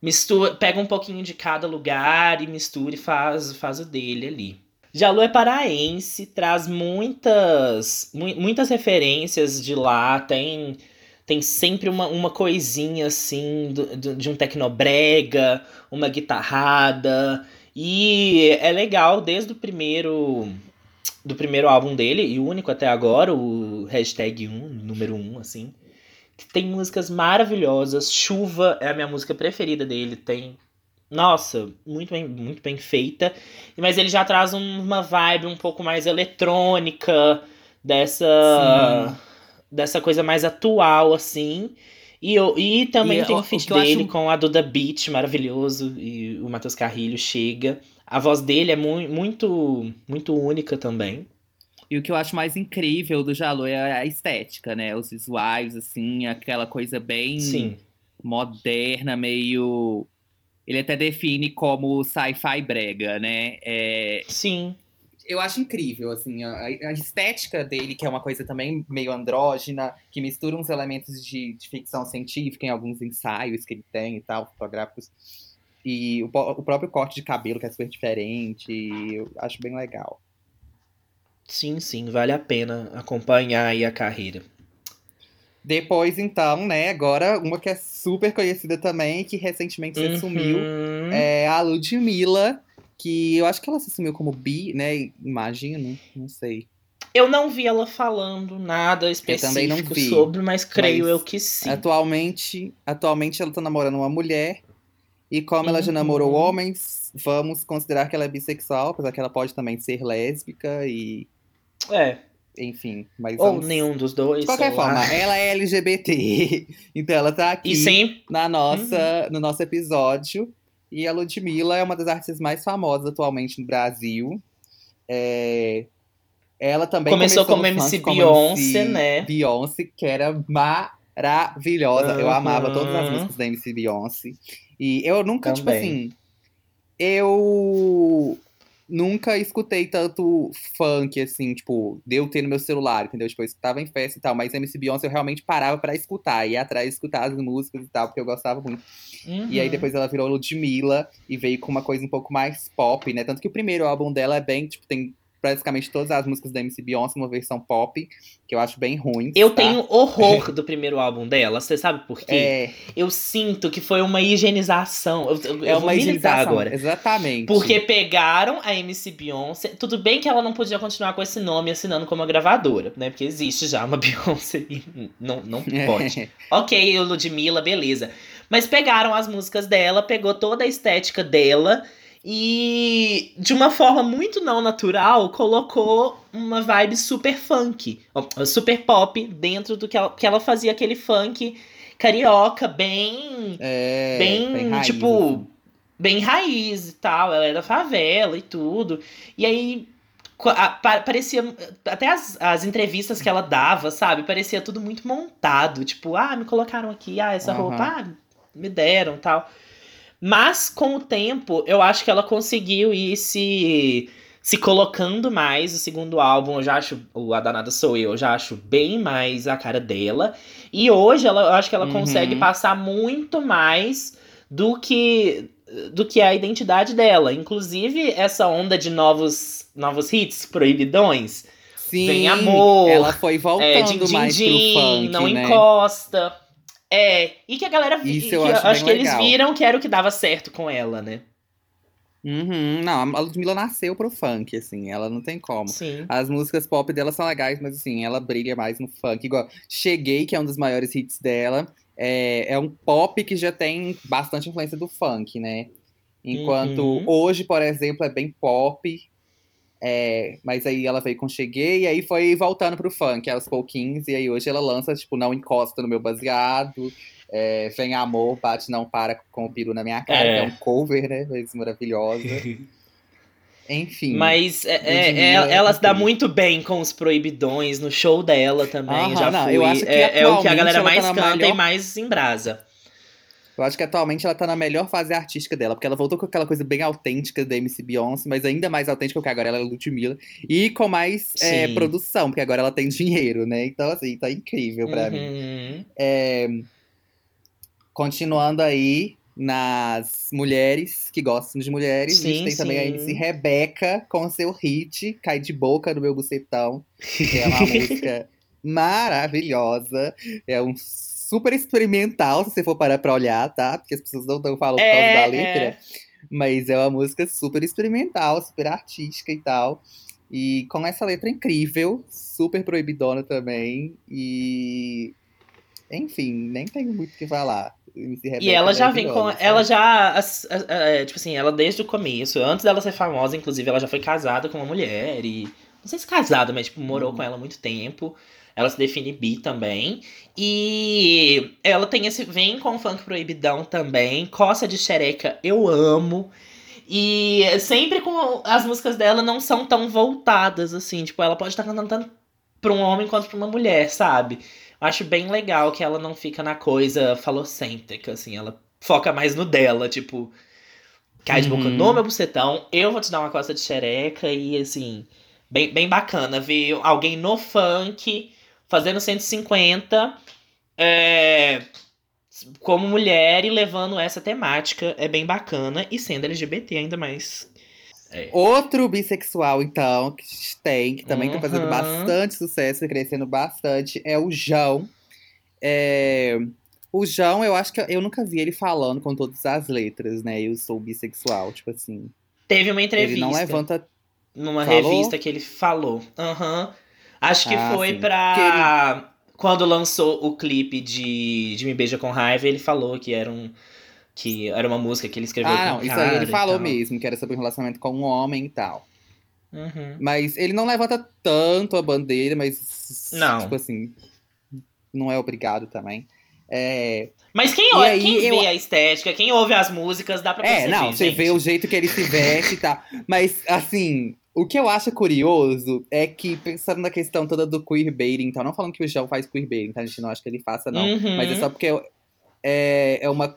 mistura, pega um pouquinho de cada lugar e mistura e faz, faz o dele ali. Jalu é paraense, traz muitas mu- muitas referências de lá, tem tem sempre uma, uma coisinha assim do- do- de um tecnobrega, uma guitarrada, e é legal desde o primeiro do primeiro álbum dele, e o único até agora, o hashtag 1, número 1, assim. Que tem músicas maravilhosas. Chuva é a minha música preferida dele. Tem. Nossa, muito bem, muito bem feita. Mas ele já traz um- uma vibe um pouco mais eletrônica, dessa. Dessa coisa mais atual, assim. E, eu, e também E tem o- o o feat eu acho- dele com a Duda Beat, maravilhoso. E o Matheus Carrilho chega. A voz dele é mu muito, muito única também. E o que eu acho mais incrível do Jalu é a estética, né? Os visuais, assim, aquela coisa bem Sim. moderna, meio. Ele até define como sci-fi brega, né? É, Sim. Eu acho incrível, assim, a, a estética dele, que é uma coisa também meio andrógena, que mistura uns elementos de, de ficção científica em alguns ensaios que ele tem e tal, fotográficos. E o, o próprio corte de cabelo, que é super diferente, eu acho bem legal. Sim, sim, vale a pena acompanhar aí a carreira. Depois, então, né, agora uma que é super conhecida também, que recentemente se sumiu, Uhum. é a Ludmilla, que eu acho que ela se assumiu como bi, né? Imagino, não sei. Eu não vi ela falando nada específico vi, sobre, mas creio mas eu que sim. Atualmente, atualmente ela tá namorando uma mulher. E como ela já Uhum. namorou homens, vamos considerar que ela é bissexual, apesar que ela pode também ser lésbica e, É, enfim, mas ou vamos- nenhum dos dois. De qualquer sei lá. forma, ela é LGBT. *laughs* Então ela tá aqui E sempre. na nossa, Uhum. no nosso episódio. E a Ludmilla é uma das artistas mais famosas atualmente no Brasil. É, Ela também Começou como no MC funk como Beyoncé, MC né? Beyoncé, que era maravilhosa. Eu Uhum. amava todas as músicas da MC Beyoncé. E eu nunca, tipo Também. assim. Eu nunca escutei tanto funk, assim, tipo, deu ter no meu celular, entendeu? Tipo, eu escutava em festa e tal, mas MC Beyoncé eu realmente parava pra escutar, ia atrás escutar as músicas e tal, porque eu gostava muito. Uhum. E aí depois ela virou Ludmilla e veio com uma coisa um pouco mais pop, né? Tanto que o primeiro álbum dela é bem, tipo, tem praticamente todas as músicas da MC Beyoncé numa versão pop, que eu acho bem ruim. Eu tá? tenho horror *laughs* do primeiro álbum dela, você sabe por quê? É, Eu sinto que foi uma higienização. Eu, eu, é uma higienização, agora. Exatamente. Porque pegaram a MC Beyoncé. Tudo bem que ela não podia continuar com esse nome assinando como uma gravadora, né? Porque existe já uma *laughs* Beyoncé e não, não *laughs* pode. ok, o Ludmilla, beleza. Mas pegaram as músicas dela, pegou toda a estética dela e, de uma forma muito não natural, colocou uma vibe super funk, super pop, dentro do que ela, que ela fazia aquele funk carioca, bem É, bem, raiz, tipo, assim. bem raiz e tal. Ela da favela e tudo. E aí parecia. Até as, as entrevistas que ela dava, sabe? Parecia tudo muito montado. Tipo, ah, me colocaram aqui, ah, essa Aham. roupa, ah, me deram tal. Mas com o tempo, eu acho que ela conseguiu ir se. Se colocando mais, o segundo álbum, eu já acho, o A Danada Sou Eu, eu já acho bem mais a cara dela. E hoje ela, eu acho que ela Uhum. consegue passar muito mais do que do que a identidade dela. Inclusive, essa onda de novos, novos hits proibidões. Sim, Vem Amor, ela foi voltando É, din, din, mais pro din, funk, não né? encosta. É, e que a galera Isso que eu acho que eles legal. viram que era o que dava certo com ela, né? Uhum, não, a Ludmilla nasceu pro funk, assim, ela não tem como. Sim. As músicas pop dela são legais, mas assim, ela brilha mais no funk. Igual Cheguei, que é um dos maiores hits dela, é, é um pop que já tem bastante influência do funk, né? Enquanto Uhum. hoje, por exemplo, é bem pop. É, mas aí ela veio com Cheguei e aí foi voltando pro funk aos pouquinhos. E aí hoje ela lança, tipo, Não Encosta no Meu Baseado. é, Vem Amor, Bate Não Para com o Piru na Minha Cara, É. é um cover, né? Mas maravilhosa. *laughs* Enfim. Mas é, é, é- ela se dá muito bem com os proibidões no show dela também. Aham, já não, fui. eu acho que é, o que a galera tá mais na canta e melhor- mais embrasa. Eu acho que atualmente ela tá na melhor fase artística dela, porque ela voltou com aquela coisa bem autêntica da MC Beyoncé, mas ainda mais autêntica, porque agora ela é Ludmilla. E com mais é, Sim. produção, porque agora ela tem dinheiro, né? Então, assim, tá incrível pra mim. Uhum. É, continuando aí nas mulheres que gostam de mulheres, a Sim, gente tem também a sim. MC Rebeca com seu hit Cai de Boca no Meu Bucetão, que é uma *laughs* música maravilhosa. É um super experimental, se você for parar pra olhar, tá? Porque as pessoas não estão falando por causa É, da letra. é. Mas é uma música super experimental, super artística e tal. E com essa letra incrível, super proibidona também. E. Enfim, nem tenho muito o que falar. E ela é já vem com. maravilhosa, Ela já. é, tipo assim, ela desde o começo, antes dela ser famosa, inclusive, ela já foi casada com uma mulher. E. Não sei se casada, mas tipo, morou Uhum. com ela há muito tempo. Ela se define bi também. E ela tem esse. Vem com funk proibidão também. Coça de xereca, eu amo. E sempre com. As músicas dela não são tão voltadas, assim. Tipo, ela pode estar cantando tanto pra um homem quanto pra uma mulher, sabe? Eu acho bem legal que ela não fica na coisa falocêntrica, assim. Ela foca mais no dela, tipo. Cai de boca Uhum. no meu bucetão, eu vou te dar uma coça de xereca e, assim. Bem, bem bacana ver alguém no funk fazendo 150 é, como mulher e levando essa temática. É bem bacana. E sendo LGBT ainda mais. É. Outro bissexual, então, que a gente tem, que também tá fazendo Uhum. bastante sucesso e crescendo bastante, é o João. É, O João, eu acho que eu nunca vi ele falando com todas as letras, né? Eu sou bissexual, tipo assim. Teve uma entrevista. Ele não levanta. numa Falou? revista que ele falou. Aham. Acho que Ah, foi sim. pra. Quando lançou o clipe de, de Me Beija com Raiva, ele falou que era um. Que era uma música que ele escreveu Ah, com não, isso aí ele falou mesmo, que era sobre um relacionamento com um homem e tal. Uhum. Mas ele não levanta tanto a bandeira, mas. Não. Tipo assim. Não é obrigado também. É, Mas quem, olha, quem eu- vê a estética, quem ouve as músicas, dá pra É, perceber. não, você gente. vê o jeito que ele se veste e tal. Mas, assim, o que eu acho curioso é que, pensando na questão toda do queerbaiting, então, não falando que o João faz queerbaiting, tá? A gente não acha que ele faça, não. Uhum. Mas é só porque é, é uma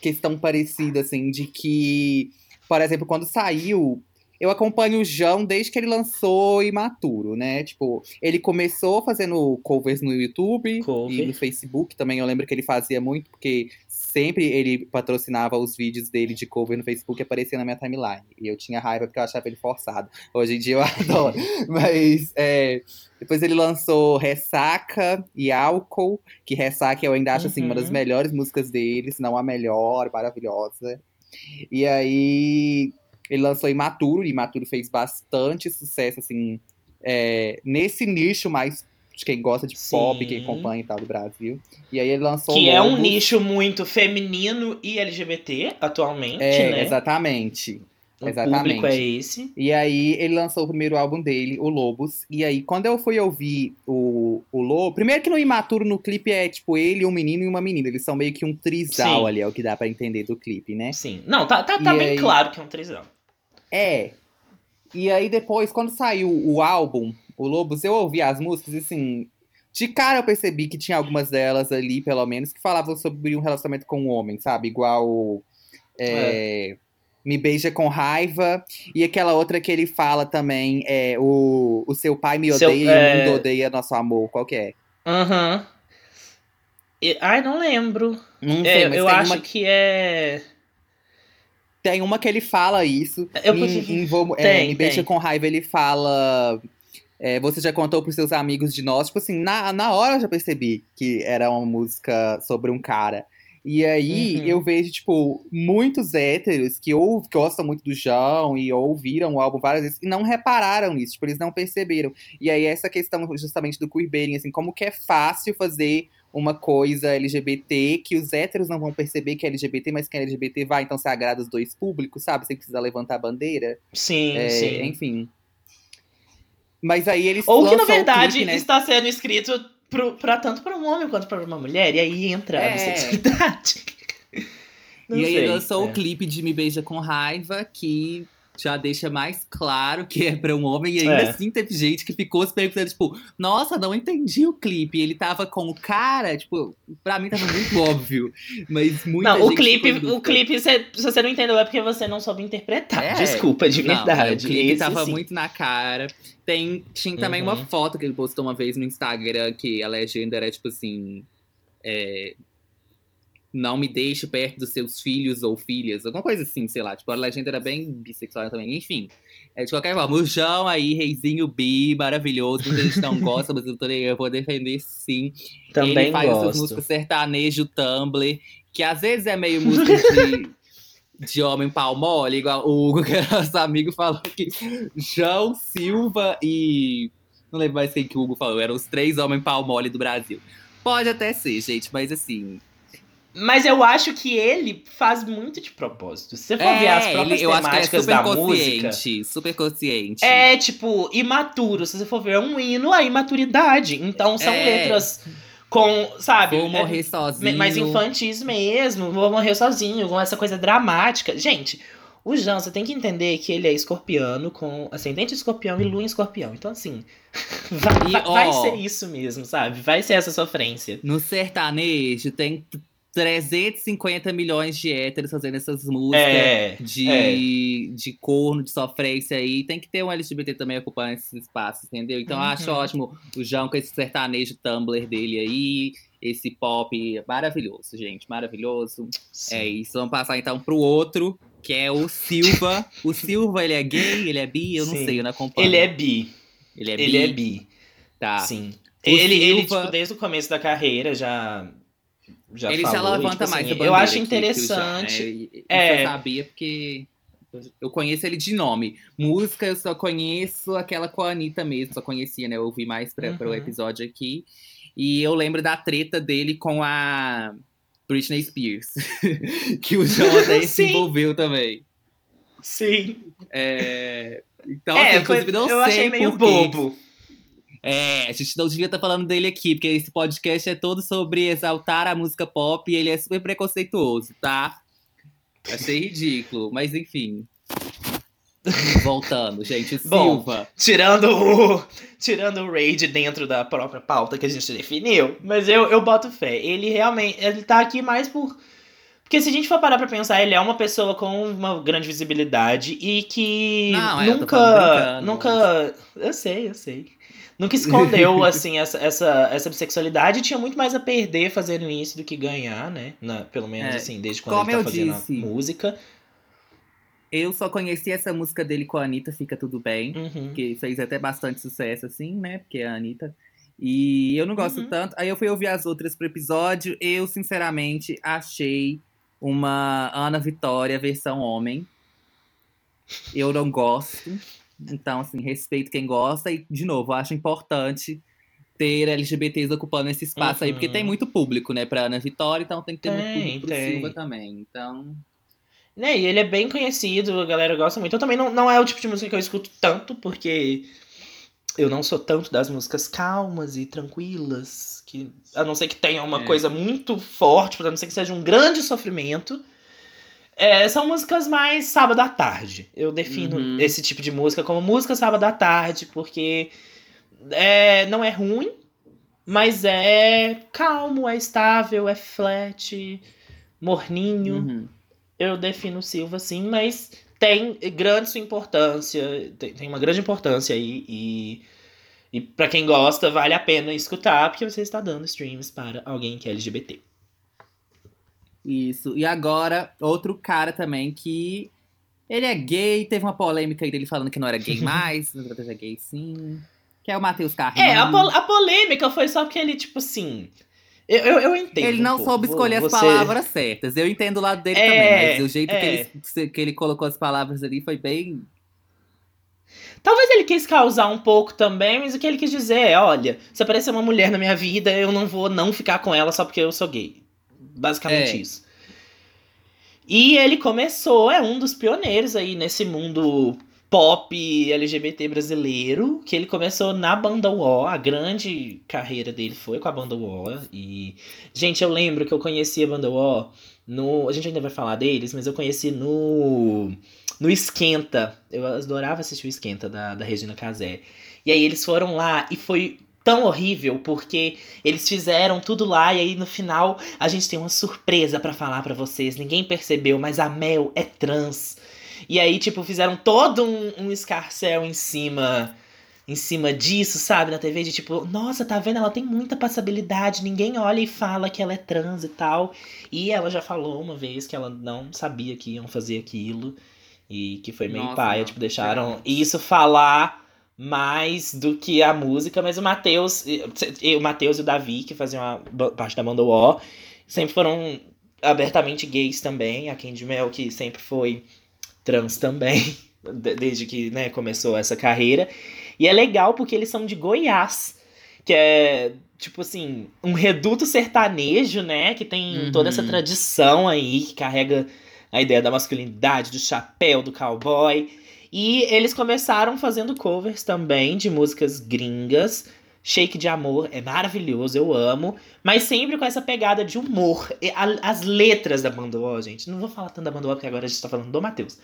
questão parecida, assim, de que, por exemplo, quando saiu eu acompanho o João desde que ele lançou Imaturo, né? Tipo, ele começou fazendo covers no YouTube Cover. e no Facebook também. Eu lembro que ele fazia muito, porque sempre ele patrocinava os vídeos dele de cover no Facebook e aparecia na minha timeline. E eu tinha raiva porque eu achava ele forçado. Hoje em dia eu *laughs* adoro. Mas é, depois ele lançou Ressaca e Álcool, que Ressaca eu ainda acho assim, uma das Uhum. melhores músicas dele, se não a melhor, maravilhosa. E aí ele lançou Imaturo, e Imaturo fez bastante sucesso, assim, é, nesse nicho mais de quem gosta de pop, Sim. quem acompanha e tal do Brasil. E aí ele lançou Que é um nicho muito feminino e LGBT atualmente, É, né? exatamente. O exatamente. público é esse. E aí ele lançou o primeiro álbum dele, o Lobos. E aí, quando eu fui ouvir o, o Lobo. Primeiro que no Imaturo, no clipe, é tipo ele, um menino e uma menina. Eles são meio que um trisal Sim. ali, é o que dá pra entender do clipe, né? Sim. Não, tá, tá, tá bem aí- claro que é um trisão. É. E aí depois, quando saiu o álbum, o Lobos, eu ouvi as músicas e assim. De cara eu percebi que tinha algumas delas ali, pelo menos, que falavam sobre um relacionamento com um homem, sabe? Igual. é, Me Beija com Raiva. E aquela outra que ele fala também é o, o seu pai me Seu- odeia e é- o mundo odeia nosso amor. Qual que é? Aham. E- Ai, não lembro. Não É, sei, mas eu tem, acho uma, que é. tem uma que ele fala isso. Eu- Em, em Vou- é, Tem, Me Beija com Raiva, ele fala. É, você já contou pros seus amigos de nós? Tipo assim, na, na hora eu já percebi que era uma música sobre um cara. E aí Uhum. eu vejo, tipo, muitos héteros que ou gostam muito do João e ouviram o álbum várias vezes e não repararam nisso, tipo, eles não perceberam. E aí essa questão justamente do queerbaiting, assim, como que é fácil fazer uma coisa LGBT que os héteros não vão perceber que é LGBT, mas quem é LGBT vai, então você agrada os dois públicos, sabe? Sem precisar levantar a bandeira. Sim, É, sim. Enfim. Mas aí eles Ou que na verdade clipe, né? está sendo escrito pro, pra, tanto para um homem quanto para uma mulher, e aí entra a É. bissexualidade. *laughs* Não e aí sei, ele lançou é. o clipe de Me Beija com Raiva, que já deixa mais claro que é pra um homem. E ainda É. assim teve gente que ficou se perguntando, tipo, nossa, não entendi o clipe. Ele tava com o cara, tipo, pra mim tava muito *laughs* óbvio. Mas muita Não, o clipe, o clipe, se, se você não entendeu, é porque você não soube interpretar. É. Desculpa, de Não, verdade. o clipe Esse tava sim. muito na cara. Tem, tinha também Uhum. uma foto que ele postou uma vez no Instagram que a legenda era tipo assim. é, não me deixe perto dos seus filhos ou filhas, alguma coisa assim, sei lá. Tipo, a legenda era bem bissexual também. Enfim, é, de qualquer forma, o João aí, reizinho bi, maravilhoso. Muita gente não gosta, mas eu, tô, eu vou defender sim. Também ele faz essas gosto. músicas sertanejo Tumblr, que às vezes é meio música de, *laughs* de homem pau mole, igual o Hugo, que é nosso amigo, falou que João Silva e. Não lembro mais quem que o Hugo falou, eram os três homens pau mole do Brasil. Pode até ser, gente, mas assim. Mas eu acho que ele faz muito de propósito. Se você for ver as próprias É, ele- eu acho que é temáticas super da música. consciente, super consciente. É, tipo, imaturo. Se você for ver, é um hino à imaturidade. Então são É. letras com, sabe? Vou é, morrer sozinho. mais infantis mesmo. Vou morrer sozinho, com essa coisa dramática. Gente, o Jean, você tem que entender que ele é escorpiano, com ascendente escorpião e lua em escorpião. Então, assim, *laughs* vai, E, vai- vai ó, ser isso mesmo, sabe? Vai ser essa sofrência. No sertanejo tem 350 milhões de héteros fazendo essas músicas. É, de, de corno, de sofrência aí. Tem que ter um LGBT também ocupando esses espaços, entendeu? Então eu acho Uhum. ótimo o João com esse sertanejo Tumblr dele aí. Esse pop maravilhoso, gente. Maravilhoso. sim. É isso. Vamos passar então pro outro, que é o Silva. o Silva, ele é gay? Ele é bi? Eu não Sim. sei, eu não acompanho. Ele é bi. Ele é bi. Ele é bi. Tá. Sim. O Ele, ele, Silva- tipo, desde o começo da carreira já. Já ele falou, já e, levanta tipo, mais assim, Eu acho que o interessante. João, né? E- e É. Isso eu sabia porque eu conheço ele de nome. Música eu só conheço aquela com a Anitta mesmo, só conhecia, né? Eu ouvi mais pra, pro Uhum. episódio aqui. E eu lembro da treta dele com a Britney Spears. *laughs* que o até *laughs* se envolveu também. Sim. É... Então, é, assim, foi, inclusive, não eu sei achei meio bobo. É, a gente não devia estar falando dele aqui, porque esse podcast é todo sobre exaltar a música pop e ele é super preconceituoso, tá? Achei ridículo, mas enfim. Voltando, gente. *laughs* Bom, Silva. Tirando o. Tirando o raid dentro da própria pauta que a gente definiu. Mas eu, eu boto fé. Ele realmente. Ele tá aqui mais por. Porque se a gente for parar pra pensar, ele é uma pessoa com uma grande visibilidade e que Não, é, eu nunca. brincando. nunca. Eu sei, eu sei. Nunca escondeu, *laughs* assim, essa, essa, essa bissexualidade tinha muito mais a perder fazendo isso do que ganhar, né? Na- pelo menos, É, assim, desde quando ele tá fazendo disse. música. Eu só conheci essa música dele com a Anitta, Fica Tudo Bem. Uhum. que fez até bastante sucesso, assim, né? Porque é a Anitta. E eu não gosto Uhum. tanto. Aí eu fui ouvir as outras pro episódio. Eu, sinceramente, achei uma Ana Vitória versão homem. Eu não gosto. Então, assim, respeito quem gosta. E, de novo, acho importante ter LGBTs ocupando esse espaço aí, porque Uhum. tem muito público, né, pra Ana Vitória, então tem que ter muito Tem, público pro tem. Silva também. Então. Né, e ele é bem conhecido, a galera gosta muito. Eu também não, não é o tipo de música que eu escuto tanto, porque eu não sou tanto das músicas calmas e tranquilas, que a não ser que tenha uma É. coisa muito forte, a não ser que seja um grande sofrimento. É, são músicas mais sábado à tarde. Eu defino Uhum. esse tipo de música como música sábado à tarde, porque é, não é ruim, mas é calmo, é estável, é flat, morninho uhum. eu defino Silva assim, mas tem grande sua importância, tem, tem uma grande importância aí e, e para quem gosta vale a pena escutar porque você está dando streams para alguém que é LGBT. Isso. E agora, outro cara também que. Ele é gay, teve uma polêmica aí dele falando que não era gay *laughs* mais, mas é gay sim. Que é o Matheus Carrinho. É, a, pol- a polêmica foi só porque ele, tipo assim. Eu, eu, eu entendo. Ele não pouco. soube escolher as você- palavras certas. Eu entendo o lado dele É, também, mas o jeito é. que, ele, que ele colocou as palavras ali foi bem. Talvez ele quis causar um pouco também, mas o que ele quis dizer é: olha, se aparecer uma mulher na minha vida, eu não vou não ficar com ela só porque eu sou gay. Basicamente É. isso. E ele começou, é um dos pioneiros aí nesse mundo pop LGBT brasileiro, que ele começou na banda UO, a grande carreira dele foi com a banda UO. E, gente, eu lembro que eu conheci a banda UO no. A gente ainda vai falar deles, mas eu conheci no. No Esquenta. Eu adorava assistir o Esquenta da, da Regina Casé. E aí eles foram lá e foi tão horrível porque eles fizeram tudo lá e aí no final a gente tem uma surpresa pra falar pra vocês. Ninguém percebeu, mas a Mel é trans. E aí, tipo, fizeram todo um, um escarcel em cima em cima disso, sabe, na TV, de tipo, nossa, tá vendo? Ela tem muita passabilidade, ninguém olha e fala que ela é trans e tal. E ela já falou uma vez que ela não sabia que iam fazer aquilo. E que foi meio Nossa, paia, não, tipo, deixaram isso falar mais do que a música, mas o Matheus, e- o Matheus e o Davi, que faziam a parte da banda O, sempre foram abertamente gays também. A Candy Mel, que sempre foi trans também, *laughs* de- desde que né, começou essa carreira. E é legal porque eles são de Goiás, que é, tipo assim, um reduto sertanejo, né? Que tem Uhum. toda essa tradição aí, que carrega a ideia da masculinidade, do chapéu, do cowboy. E eles começaram fazendo covers também de músicas gringas. Shake de Amor é maravilhoso, eu amo. Mas sempre com essa pegada de humor. As letras da banda gente. Não vou falar tanto da banda porque agora a gente tá falando do Matheus.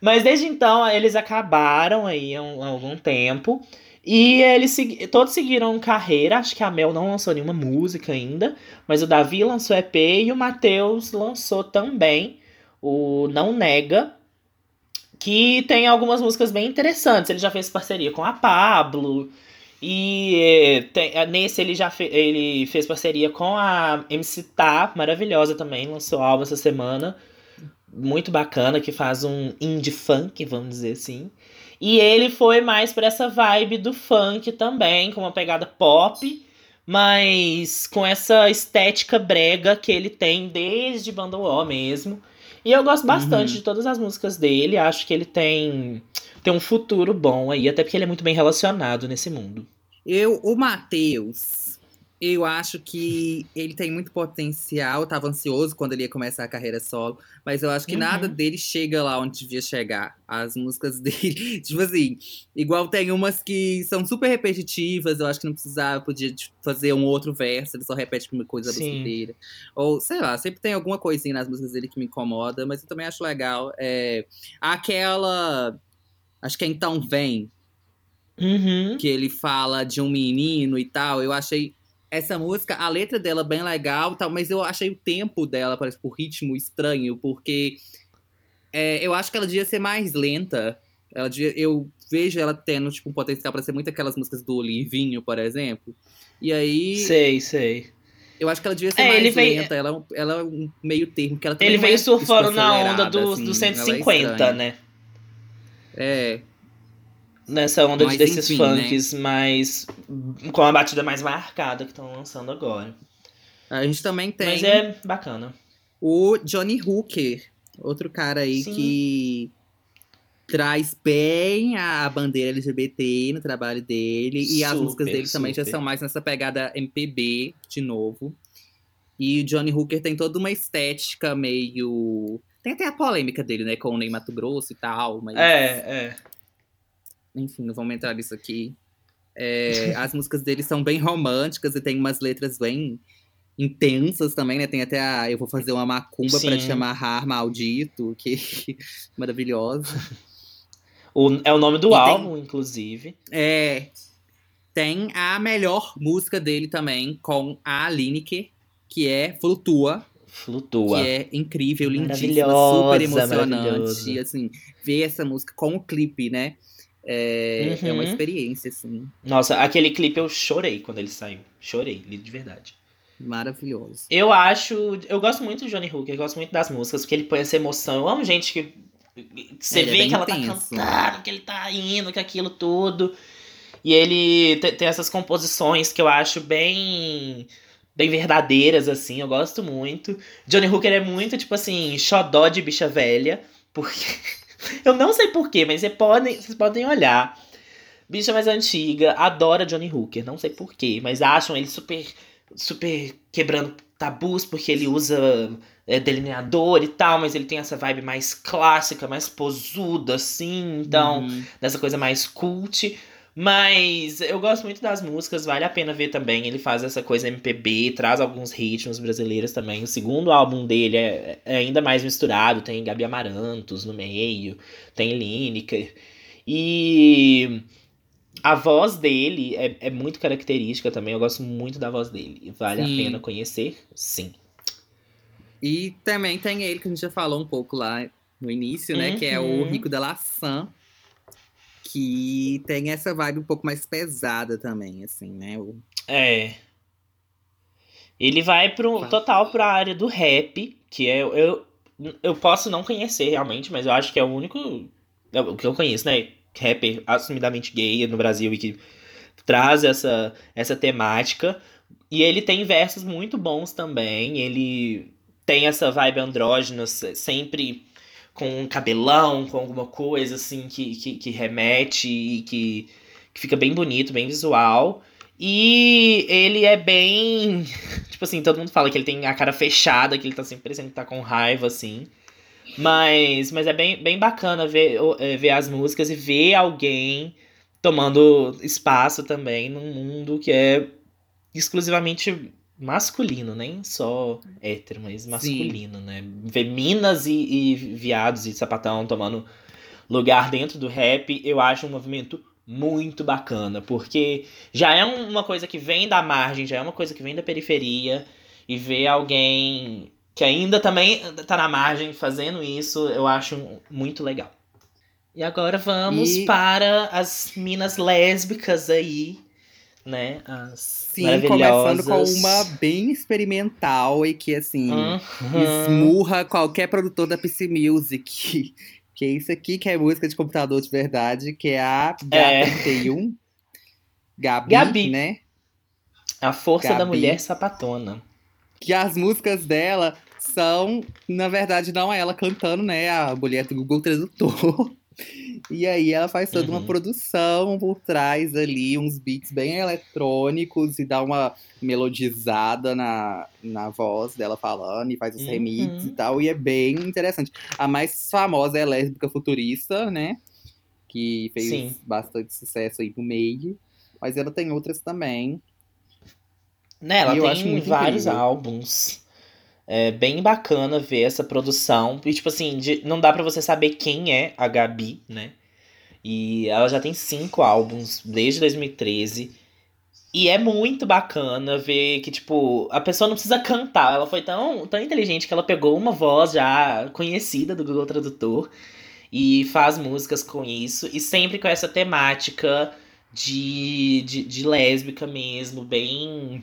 Mas desde então, eles acabaram aí há, um- algum tempo. E eles todos seguiram carreira. Acho que a Mel não lançou nenhuma música ainda. Mas o Davi lançou EP e o Matheus lançou também o Não Nega. Que tem algumas músicas bem interessantes. Ele já fez parceria com a Pablo. E eh, tem- eh, nesse ele já fe- ele fez parceria com a MC Tá, maravilhosa também. Lançou álbum essa semana. Muito bacana, que faz um indie funk, vamos dizer assim. E ele foi mais pra essa vibe do funk também, com uma pegada pop, mas com essa estética brega que ele tem desde Banda O mesmo. E eu gosto bastante Uhum. de todas as músicas dele, acho que ele tem, tem um futuro bom aí, até porque ele é muito bem relacionado nesse mundo. Eu, o Matheus, eu acho que ele tem muito potencial. Eu tava ansioso quando ele ia começar a carreira solo, mas eu acho que Uhum. nada dele chega lá onde devia chegar. As músicas *laughs* dele, tipo assim, igual tem umas que são super repetitivas, eu acho que não precisava, podia tipo, fazer um outro verso, ele só repete uma coisa a música Sim. inteira. Ou, sei lá, sempre tem alguma coisinha nas músicas dele que me incomoda, mas eu também acho legal. É, aquela. Acho que é Então Vem, Uhum. que ele fala de um menino e tal, eu achei essa música, a letra dela é bem legal, tal, mas eu achei o tempo dela, parece, o ritmo estranho, porque é, eu acho que ela devia ser mais lenta. Ela devia, eu vejo ela tendo tipo, um potencial para ser muito aquelas músicas do Livinho, por exemplo. E aí. Sei, sei. Eu acho que ela devia ser É, mais veio- lenta. Ela, é um- ela é um meio termo. Que ela Ele veio é, surfando na onda dos assim, é 150, estranha. né? É. Nessa onda Mas desses enfim, né? funks mais. com a batida mais marcada que estão lançando agora. A gente também tem Mas é bacana. o Johnny Hooker, outro cara aí Sim. que traz bem a bandeira LGBT no trabalho dele. e as Super, músicas dele também já super. são mais nessa pegada MPB, de novo. E o Johnny Hooker tem toda uma estética meio. Tem até a polêmica dele, né? Com o Ney Mato Grosso e tal. Mas, É, é. Enfim, não vamos entrar nisso aqui. É, as músicas dele são bem românticas e tem umas letras bem intensas também, né? Tem até a Eu Vou Fazer Uma Macumba pra Sim. Te Amarrar, Maldito, que *laughs* maravilhosa. O, é o nome do E tem- álbum, inclusive. É, tem a melhor música dele também com a Lineker, que é Flutua, Flutua. que é incrível, lindíssima, super emocionante. assim, ver essa música com o clipe, né? É, é uma Uhum. experiência, assim, Nossa, aquele clipe eu chorei quando ele saiu. Chorei, de verdade. maravilhosa. Eu acho. Eu gosto muito do Johnny Hooker, eu gosto muito das músicas, porque ele põe essa emoção. Eu amo gente que. Você Ele é vê bem que ela intenso. tá cantando, que ele tá indo, que aquilo tudo. E ele te- tem essas composições que eu acho bem. bem verdadeiras, assim, eu gosto muito. Johnny Hooker é muito, tipo assim, xodó de bicha velha, porque. Eu não sei porquê, mas vocês podem, vocês podem olhar. Bicha mais antiga, adora Johnny Hooker, não sei porquê, mas acham ele super super quebrando tabus porque ele usa é, delineador e tal, mas ele tem essa vibe mais clássica, mais posuda, assim, então, Uhum. dessa coisa mais cult. Mas eu gosto muito das músicas, vale a pena ver também. Ele faz essa coisa MPB, traz alguns ritmos brasileiros também. O segundo álbum dele é, é ainda mais misturado, tem Gabi Amarantos no meio, tem Lineker. E a voz dele é, é muito característica também. Eu gosto muito da voz dele. Vale Sim. a pena conhecer? Sim. E também tem ele que a gente já falou um pouco lá no início, né? Que é o Uhum. Rico da Laçã. Que tem essa vibe um pouco mais pesada também, assim, né? O- É. Ele vai pro, Tá. total pra área do rap, que é. Eu, eu posso não conhecer realmente, mas eu acho que é o único. é o que eu conheço, né? Rapper assumidamente gay no Brasil e que traz essa, essa temática. E ele tem versos muito bons também. Ele tem essa vibe andrógena, se- sempre com um cabelão, com alguma coisa assim que, que, que remete e que, que fica bem bonito, bem visual. E ele é bem. *laughs* Tipo assim, todo mundo fala que ele tem a cara fechada, que ele tá sempre parecendo que tá com raiva, assim. Mas, mas é bem, bem bacana ver, é, ver as músicas e ver alguém tomando espaço também num mundo que é exclusivamente masculino, nem só hétero, mas masculino, né? Ver minas e, e viados e sapatão tomando lugar dentro do rap, eu acho um movimento muito bacana, porque já é um- uma coisa que vem da margem, já é uma coisa que vem da periferia, e ver alguém que ainda também tá na margem fazendo isso, eu acho muito legal. E agora vamos E- para as minas lésbicas aí, né? As Sim, começando com uma bem experimental e que, assim, Uhum. esmurra qualquer produtor da PC Music. *laughs* Que é isso aqui que é música de computador de verdade, que é a É. G31. Gabi, Gabi. né? A força da Gabi. mulher sapatona. Que as músicas dela são, na verdade, não é ela cantando, né? A mulher do Google Tradutor. E aí ela faz toda uma Uhum. produção por trás ali, uns beats bem eletrônicos e dá uma melodizada na, na voz dela falando e faz os Uhum. remixes e tal. E é bem interessante. A mais famosa é a Lésbica Futurista, né? Que fez Sim. bastante sucesso aí no meio. Mas ela tem outras também. Né, ela E tem vários incrível. álbuns. É bem bacana ver essa produção. E, tipo assim, de- não dá pra você saber quem é a Gabi, né? E ela já tem cinco álbuns desde 2013. E é muito bacana ver que, tipo, a pessoa não precisa cantar. Ela foi tão, tão inteligente que ela pegou uma voz já conhecida do Google Tradutor e faz músicas com isso. E sempre com essa temática de, de, de lésbica mesmo, bem,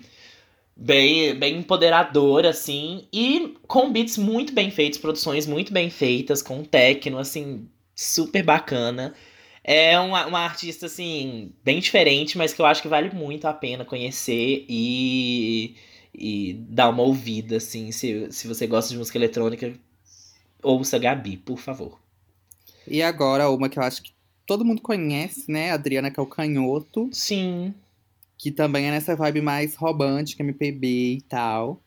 bem, bem empoderadora, assim. E com beats muito bem feitos, produções muito bem feitas, com techno, assim, super bacana. É uma, uma artista, assim, bem diferente, mas que eu acho que vale muito a pena conhecer e, e dar uma ouvida, assim. Se, se você gosta de música eletrônica, ouça Gabi, por favor. E agora, uma que eu acho que todo mundo conhece, né? Adriana Calcanhoto, Sim. Que também é nessa vibe mais romântica, MPB e tal.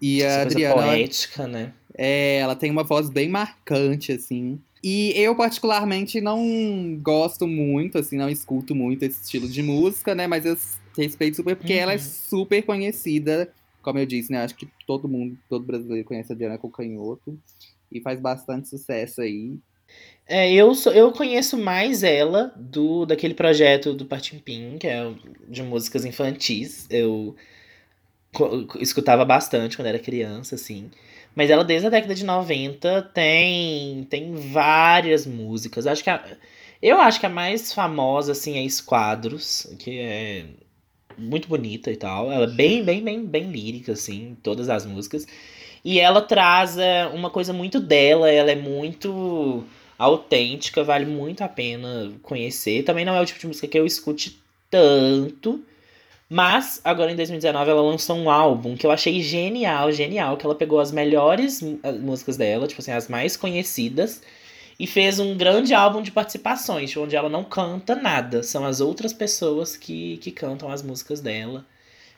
E a Essa coisa Adriana, ela- poética, né? É, ela tem uma voz bem marcante, assim. E eu, particularmente, não gosto muito, assim, não escuto muito esse estilo de música, né? Mas eu respeito super, porque ela é Uhum. super conhecida. Como eu disse, né? Acho que todo mundo, todo brasileiro conhece a Diana Cocanhoto. E faz bastante sucesso aí. É, eu, sou, eu conheço mais ela do daquele projeto do Partimpim, que é de músicas infantis. Eu escutava bastante quando era criança, assim. Mas ela, desde a década de 90, tem, tem várias músicas. Acho que a, eu acho que a mais famosa, assim, é Esquadros, que é muito bonita e tal. Ela é bem, bem, bem, bem lírica, assim, todas as músicas. E ela traz é, uma coisa muito dela, ela é muito autêntica, vale muito a pena conhecer. Também não é o tipo de música que eu escute tanto. Mas agora em 2019 ela lançou um álbum que eu achei genial, genial, que ela pegou as melhores as músicas dela, tipo assim, as mais conhecidas, e fez um grande álbum de participações, onde ela não canta nada, são as outras pessoas que, que cantam as músicas dela.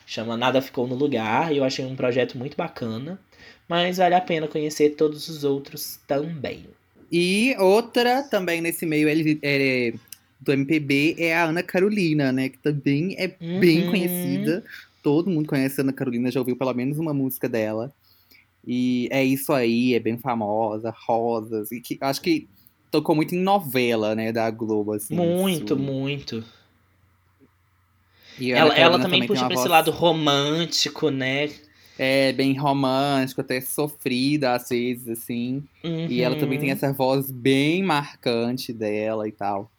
Chama Nada Ficou no Lugar, e eu achei um projeto muito bacana, mas vale a pena conhecer todos os outros também. E outra também nesse meio é, do MPB é a Ana Carolina, né? Que também é bem Uhum. conhecida. Todo mundo conhece a Ana Carolina, já ouviu pelo menos uma música dela. E é isso aí, é bem famosa, Rosas. E que acho que tocou muito em novela, né, da Globo, assim. Muito, isso. muito. E Ela, ela também tem puxa pra esse voz, lado romântico, né? É, bem romântico, até sofrida às vezes, assim. E ela também tem Uhum. essa voz bem marcante dela e tal.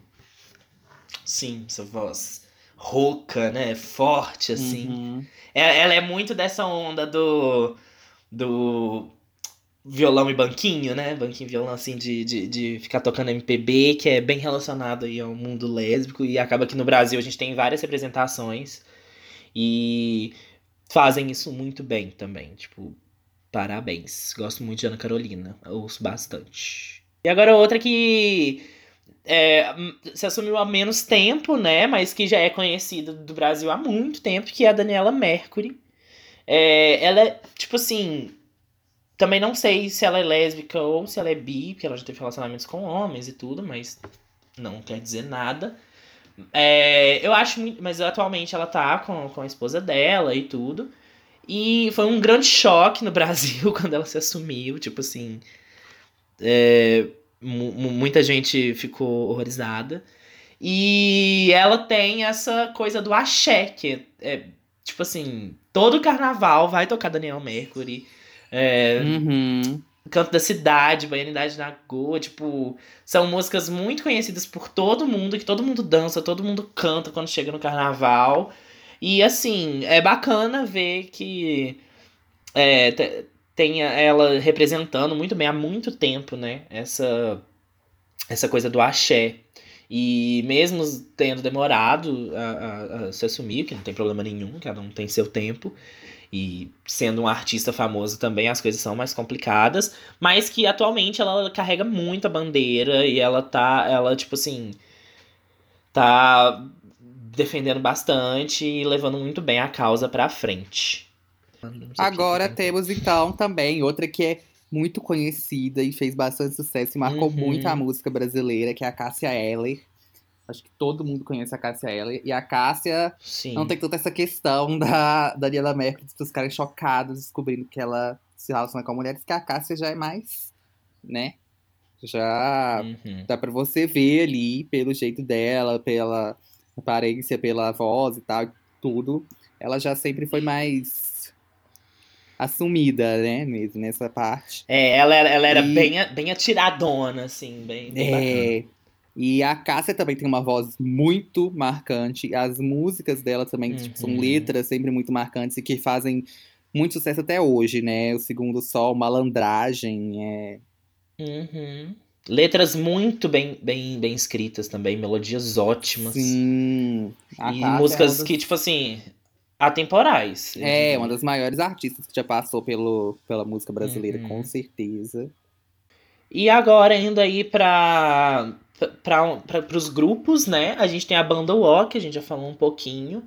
Sim, essa voz rouca, né? Forte, assim. Uhum. É- Ela é muito dessa onda do. do violão e banquinho, né? Banquinho e violão, assim, de, de, de ficar tocando MPB, que é bem relacionado aí ao mundo lésbico. E acaba que no Brasil a gente tem várias representações. E fazem isso muito bem também. Tipo, parabéns. Gosto muito de Ana Carolina. Ouço bastante. E agora outra que é, hum, se assumiu há menos tempo, né? Mas que já é conhecida do Brasil há muito tempo, que é a Daniela Mercury. É, ela é, tipo assim. Também não sei se ela é lésbica ou se ela é bi, porque ela já teve relacionamentos com homens e tudo, mas não quer dizer nada. É, eu acho muito. Mas atualmente ela tá com, com a esposa dela e tudo. E foi um grande choque no *laughs* Brasil *laughs* quando ela se assumiu. Tipo assim. é, mu- mu- muita gente ficou horrorizada. E ela tem essa coisa do axé, que é, é, tipo assim, todo carnaval vai tocar Daniel Mercury. É, Uhum. Canto da Cidade, Baianidade na Goa, tipo, são músicas muito conhecidas por todo mundo, que todo mundo dança, todo mundo canta quando chega no carnaval. E assim, é bacana ver que é, te- tem ela representando muito bem há muito tempo, né? Essa, essa coisa do axé. E mesmo tendo demorado a, a- a se assumir, que não tem problema nenhum, cada um tem seu tempo. E sendo um artista famoso também, as coisas são mais complicadas. Mas que atualmente ela carrega muito a bandeira e ela tá, ela, tipo assim, tá defendendo bastante e levando muito bem a causa pra frente. Agora temos então também outra que é muito conhecida e fez bastante sucesso e marcou Uhum. muito a música brasileira, que é a Cássia Eller. Acho que todo mundo conhece a Cássia Eller. E a Cássia Sim. não tem tanta essa questão da Daniela Mercury, de ficarem chocados descobrindo que ela se relaciona com mulheres, que a Cássia já é mais, né? Já Uhum. dá pra você ver ali pelo jeito dela, pela aparência, pela voz e tal. tudo, ela já sempre foi mais assumida, né, mesmo nessa parte. É, ela era, ela era E- bem, bem atiradona, assim, bem, bem bacana. É, e a Cássia também tem uma voz muito marcante. As músicas dela também tipo, são Uhum. letras sempre muito marcantes e que fazem muito sucesso até hoje, né? O Segundo Sol, Malandragem, é... Uhum. Letras muito bem, bem, bem escritas também, melodias ótimas. Sim. A E Cássia músicas é das- que, tipo assim, atemporais. É, uma das maiores artistas que já passou pelo, pela música brasileira, Uhum. com certeza. E agora, indo aí pra, pra, pros grupos, né? A gente tem a banda War, que a gente já falou um pouquinho.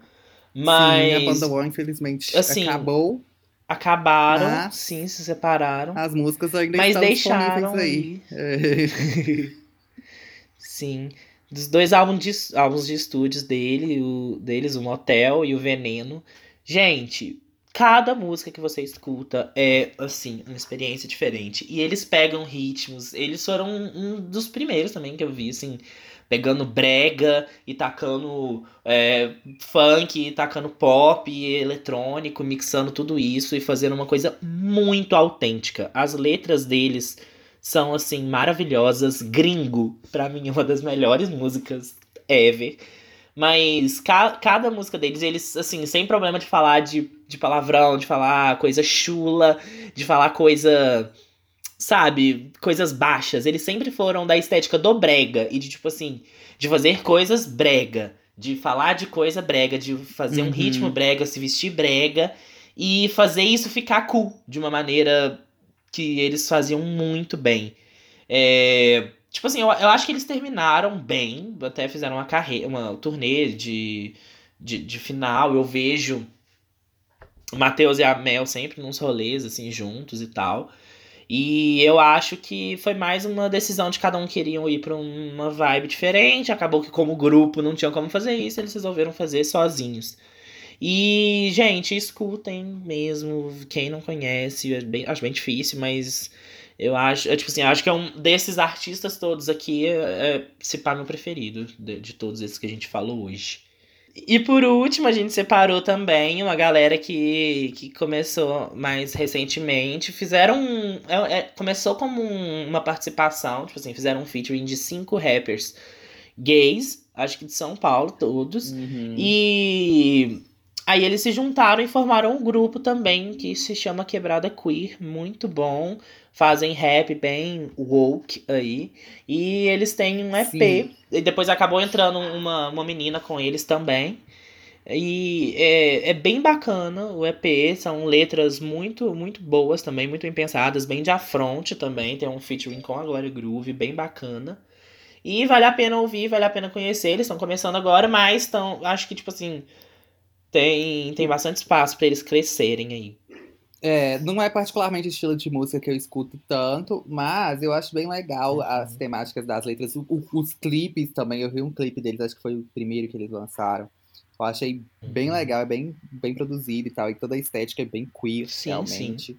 Mas Sim, a banda War, infelizmente, assim, acabou. acabaram, sim, se separaram. As músicas ainda mas estão deixaram disponíveis aí. aí. *laughs* Sim. Dos dois álbuns de, álbuns de estúdios dele, o, deles, o Motel e o Veneno. Gente, cada música que você escuta é, assim, uma experiência diferente. E eles pegam ritmos. Eles foram um dos primeiros também que eu vi, assim, pegando brega e tacando é, funk, e tacando pop e eletrônico, mixando tudo isso e fazendo uma coisa muito autêntica. As letras deles são assim maravilhosas. Gringo, pra mim é uma das melhores músicas ever. Mas ca cada música deles, eles assim, sem problema de falar de, de palavrão, de falar coisa chula, de falar coisa sabe, coisas baixas. Eles sempre foram da estética do brega e de tipo assim, de fazer coisas brega, de falar de coisa brega, de fazer um Uhum. ritmo brega, se vestir brega e fazer isso ficar cool de uma maneira que eles faziam muito bem. É, tipo assim, eu, eu acho que eles terminaram bem, até fizeram uma carreira, uma turnê de, de, de final. Eu vejo o Matheus e a Mel sempre nos rolês, assim, juntos e tal. E eu acho que foi mais uma decisão de cada um queriam ir pra uma vibe diferente. Acabou que, como grupo, não tinham como fazer isso, eles resolveram fazer sozinhos. E, gente, escutem mesmo. Quem não conhece, é bem- acho bem difícil, mas eu acho, é, tipo assim, acho que é um desses artistas todos aqui, é, é se pá meu preferido de, de todos esses que a gente falou hoje. E por último, a gente separou também uma galera que, que começou mais recentemente. Fizeram. um- é- é- começou como um- uma participação, tipo assim, fizeram um featuring de cinco rappers gays, acho que de São Paulo, todos. Uhum. E aí eles se juntaram e formaram um grupo também que se chama Quebrada Queer, muito bom. Fazem rap bem woke aí. E eles têm um EP. Sim. E depois acabou entrando uma, uma menina com eles também. E é, é bem bacana o EP, são letras muito muito boas também, muito bem pensadas, bem de afronte também, tem um featuring com a Glória Groove, bem bacana. E vale a pena ouvir, vale a pena conhecer, eles estão começando agora, mas estão, acho que tipo assim, tem tem bastante espaço para eles crescerem aí. É, não é particularmente o estilo de música que eu escuto tanto, mas eu acho bem legal Uhum. as temáticas das letras. O- o- os clipes também, eu vi um clipe deles, acho que foi o primeiro que eles lançaram. Eu achei bem Uhum. legal, é bem, bem produzido e tal, e toda a estética é bem queer, Sim, realmente.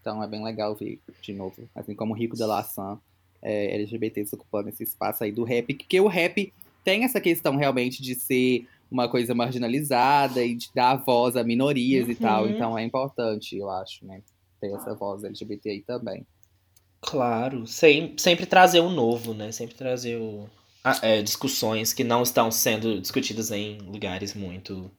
Então é bem legal ver de novo, assim como o Rico da Laçã, é, LGBTs ocupando esse espaço aí do rap, porque o rap tem essa questão realmente de ser uma coisa marginalizada e de dar voz a minorias e tal, Uhum. então é importante, eu acho, né, ter essa voz LGBT aí também. Claro, sem, sempre trazer o novo, né? Sempre trazer o, ah, é, discussões que não estão sendo discutidas em lugares muito.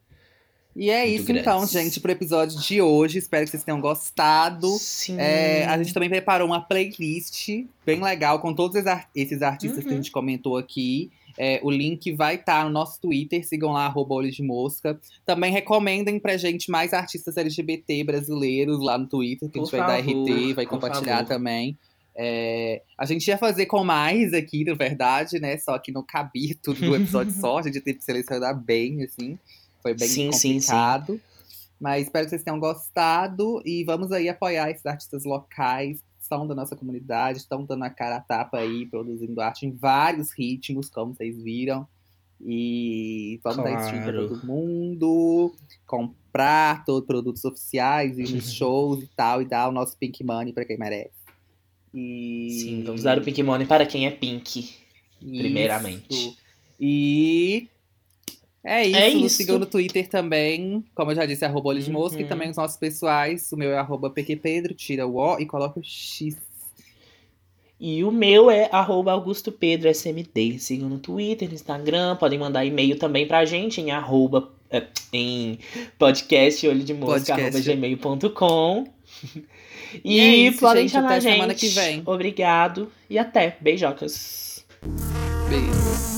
E é Muito isso então, grandes. gente, pro episódio de hoje, espero que vocês tenham gostado. Sim. É, a gente também preparou uma playlist bem legal com todos esses ar- esses artistas que a Uhum. gente comentou aqui. É, o link vai estar no nosso Twitter, sigam lá, arroba Olho de Mosca. Também recomendem pra gente mais artistas LGBT brasileiros lá no Twitter, que a Por gente vai dar RT, vai compartilhar favor. também. É, a gente ia fazer com mais aqui, na verdade, né? Só que não cabia tudo no episódio *laughs* só, a gente teve que selecionar bem, assim. Foi bem Sim, sim, sim. complicado. Mas espero que vocês tenham gostado e vamos aí apoiar esses artistas locais são da nossa comunidade, estão dando a cara a tapa aí, produzindo arte em vários ritmos, como vocês viram. E vamos dar stream pra Claro. todo mundo, comprar todos produtos oficiais, ir nos *laughs* shows e tal, e dar o nosso Pink Money pra quem merece. E... Sim, vamos dar o Pink Money para quem é Pink. Isso. primeiramente. E É isso, É nos isso. sigam no Twitter também. Como eu já disse, arroba olho de mosca. E Uhum. também os nossos pessoais. O meu é arroba PQPedro, tira o O e coloca o X. E o meu é arroba Augusto Pedro SMD. Sigam no Twitter, no Instagram. Podem mandar e-mail também pra gente em arroba, é, em podcast olho de mosca, gmail.com. *laughs* E E, é podem chamar até a gente. semana que vem. Obrigado e até. Beijocas. Beijo.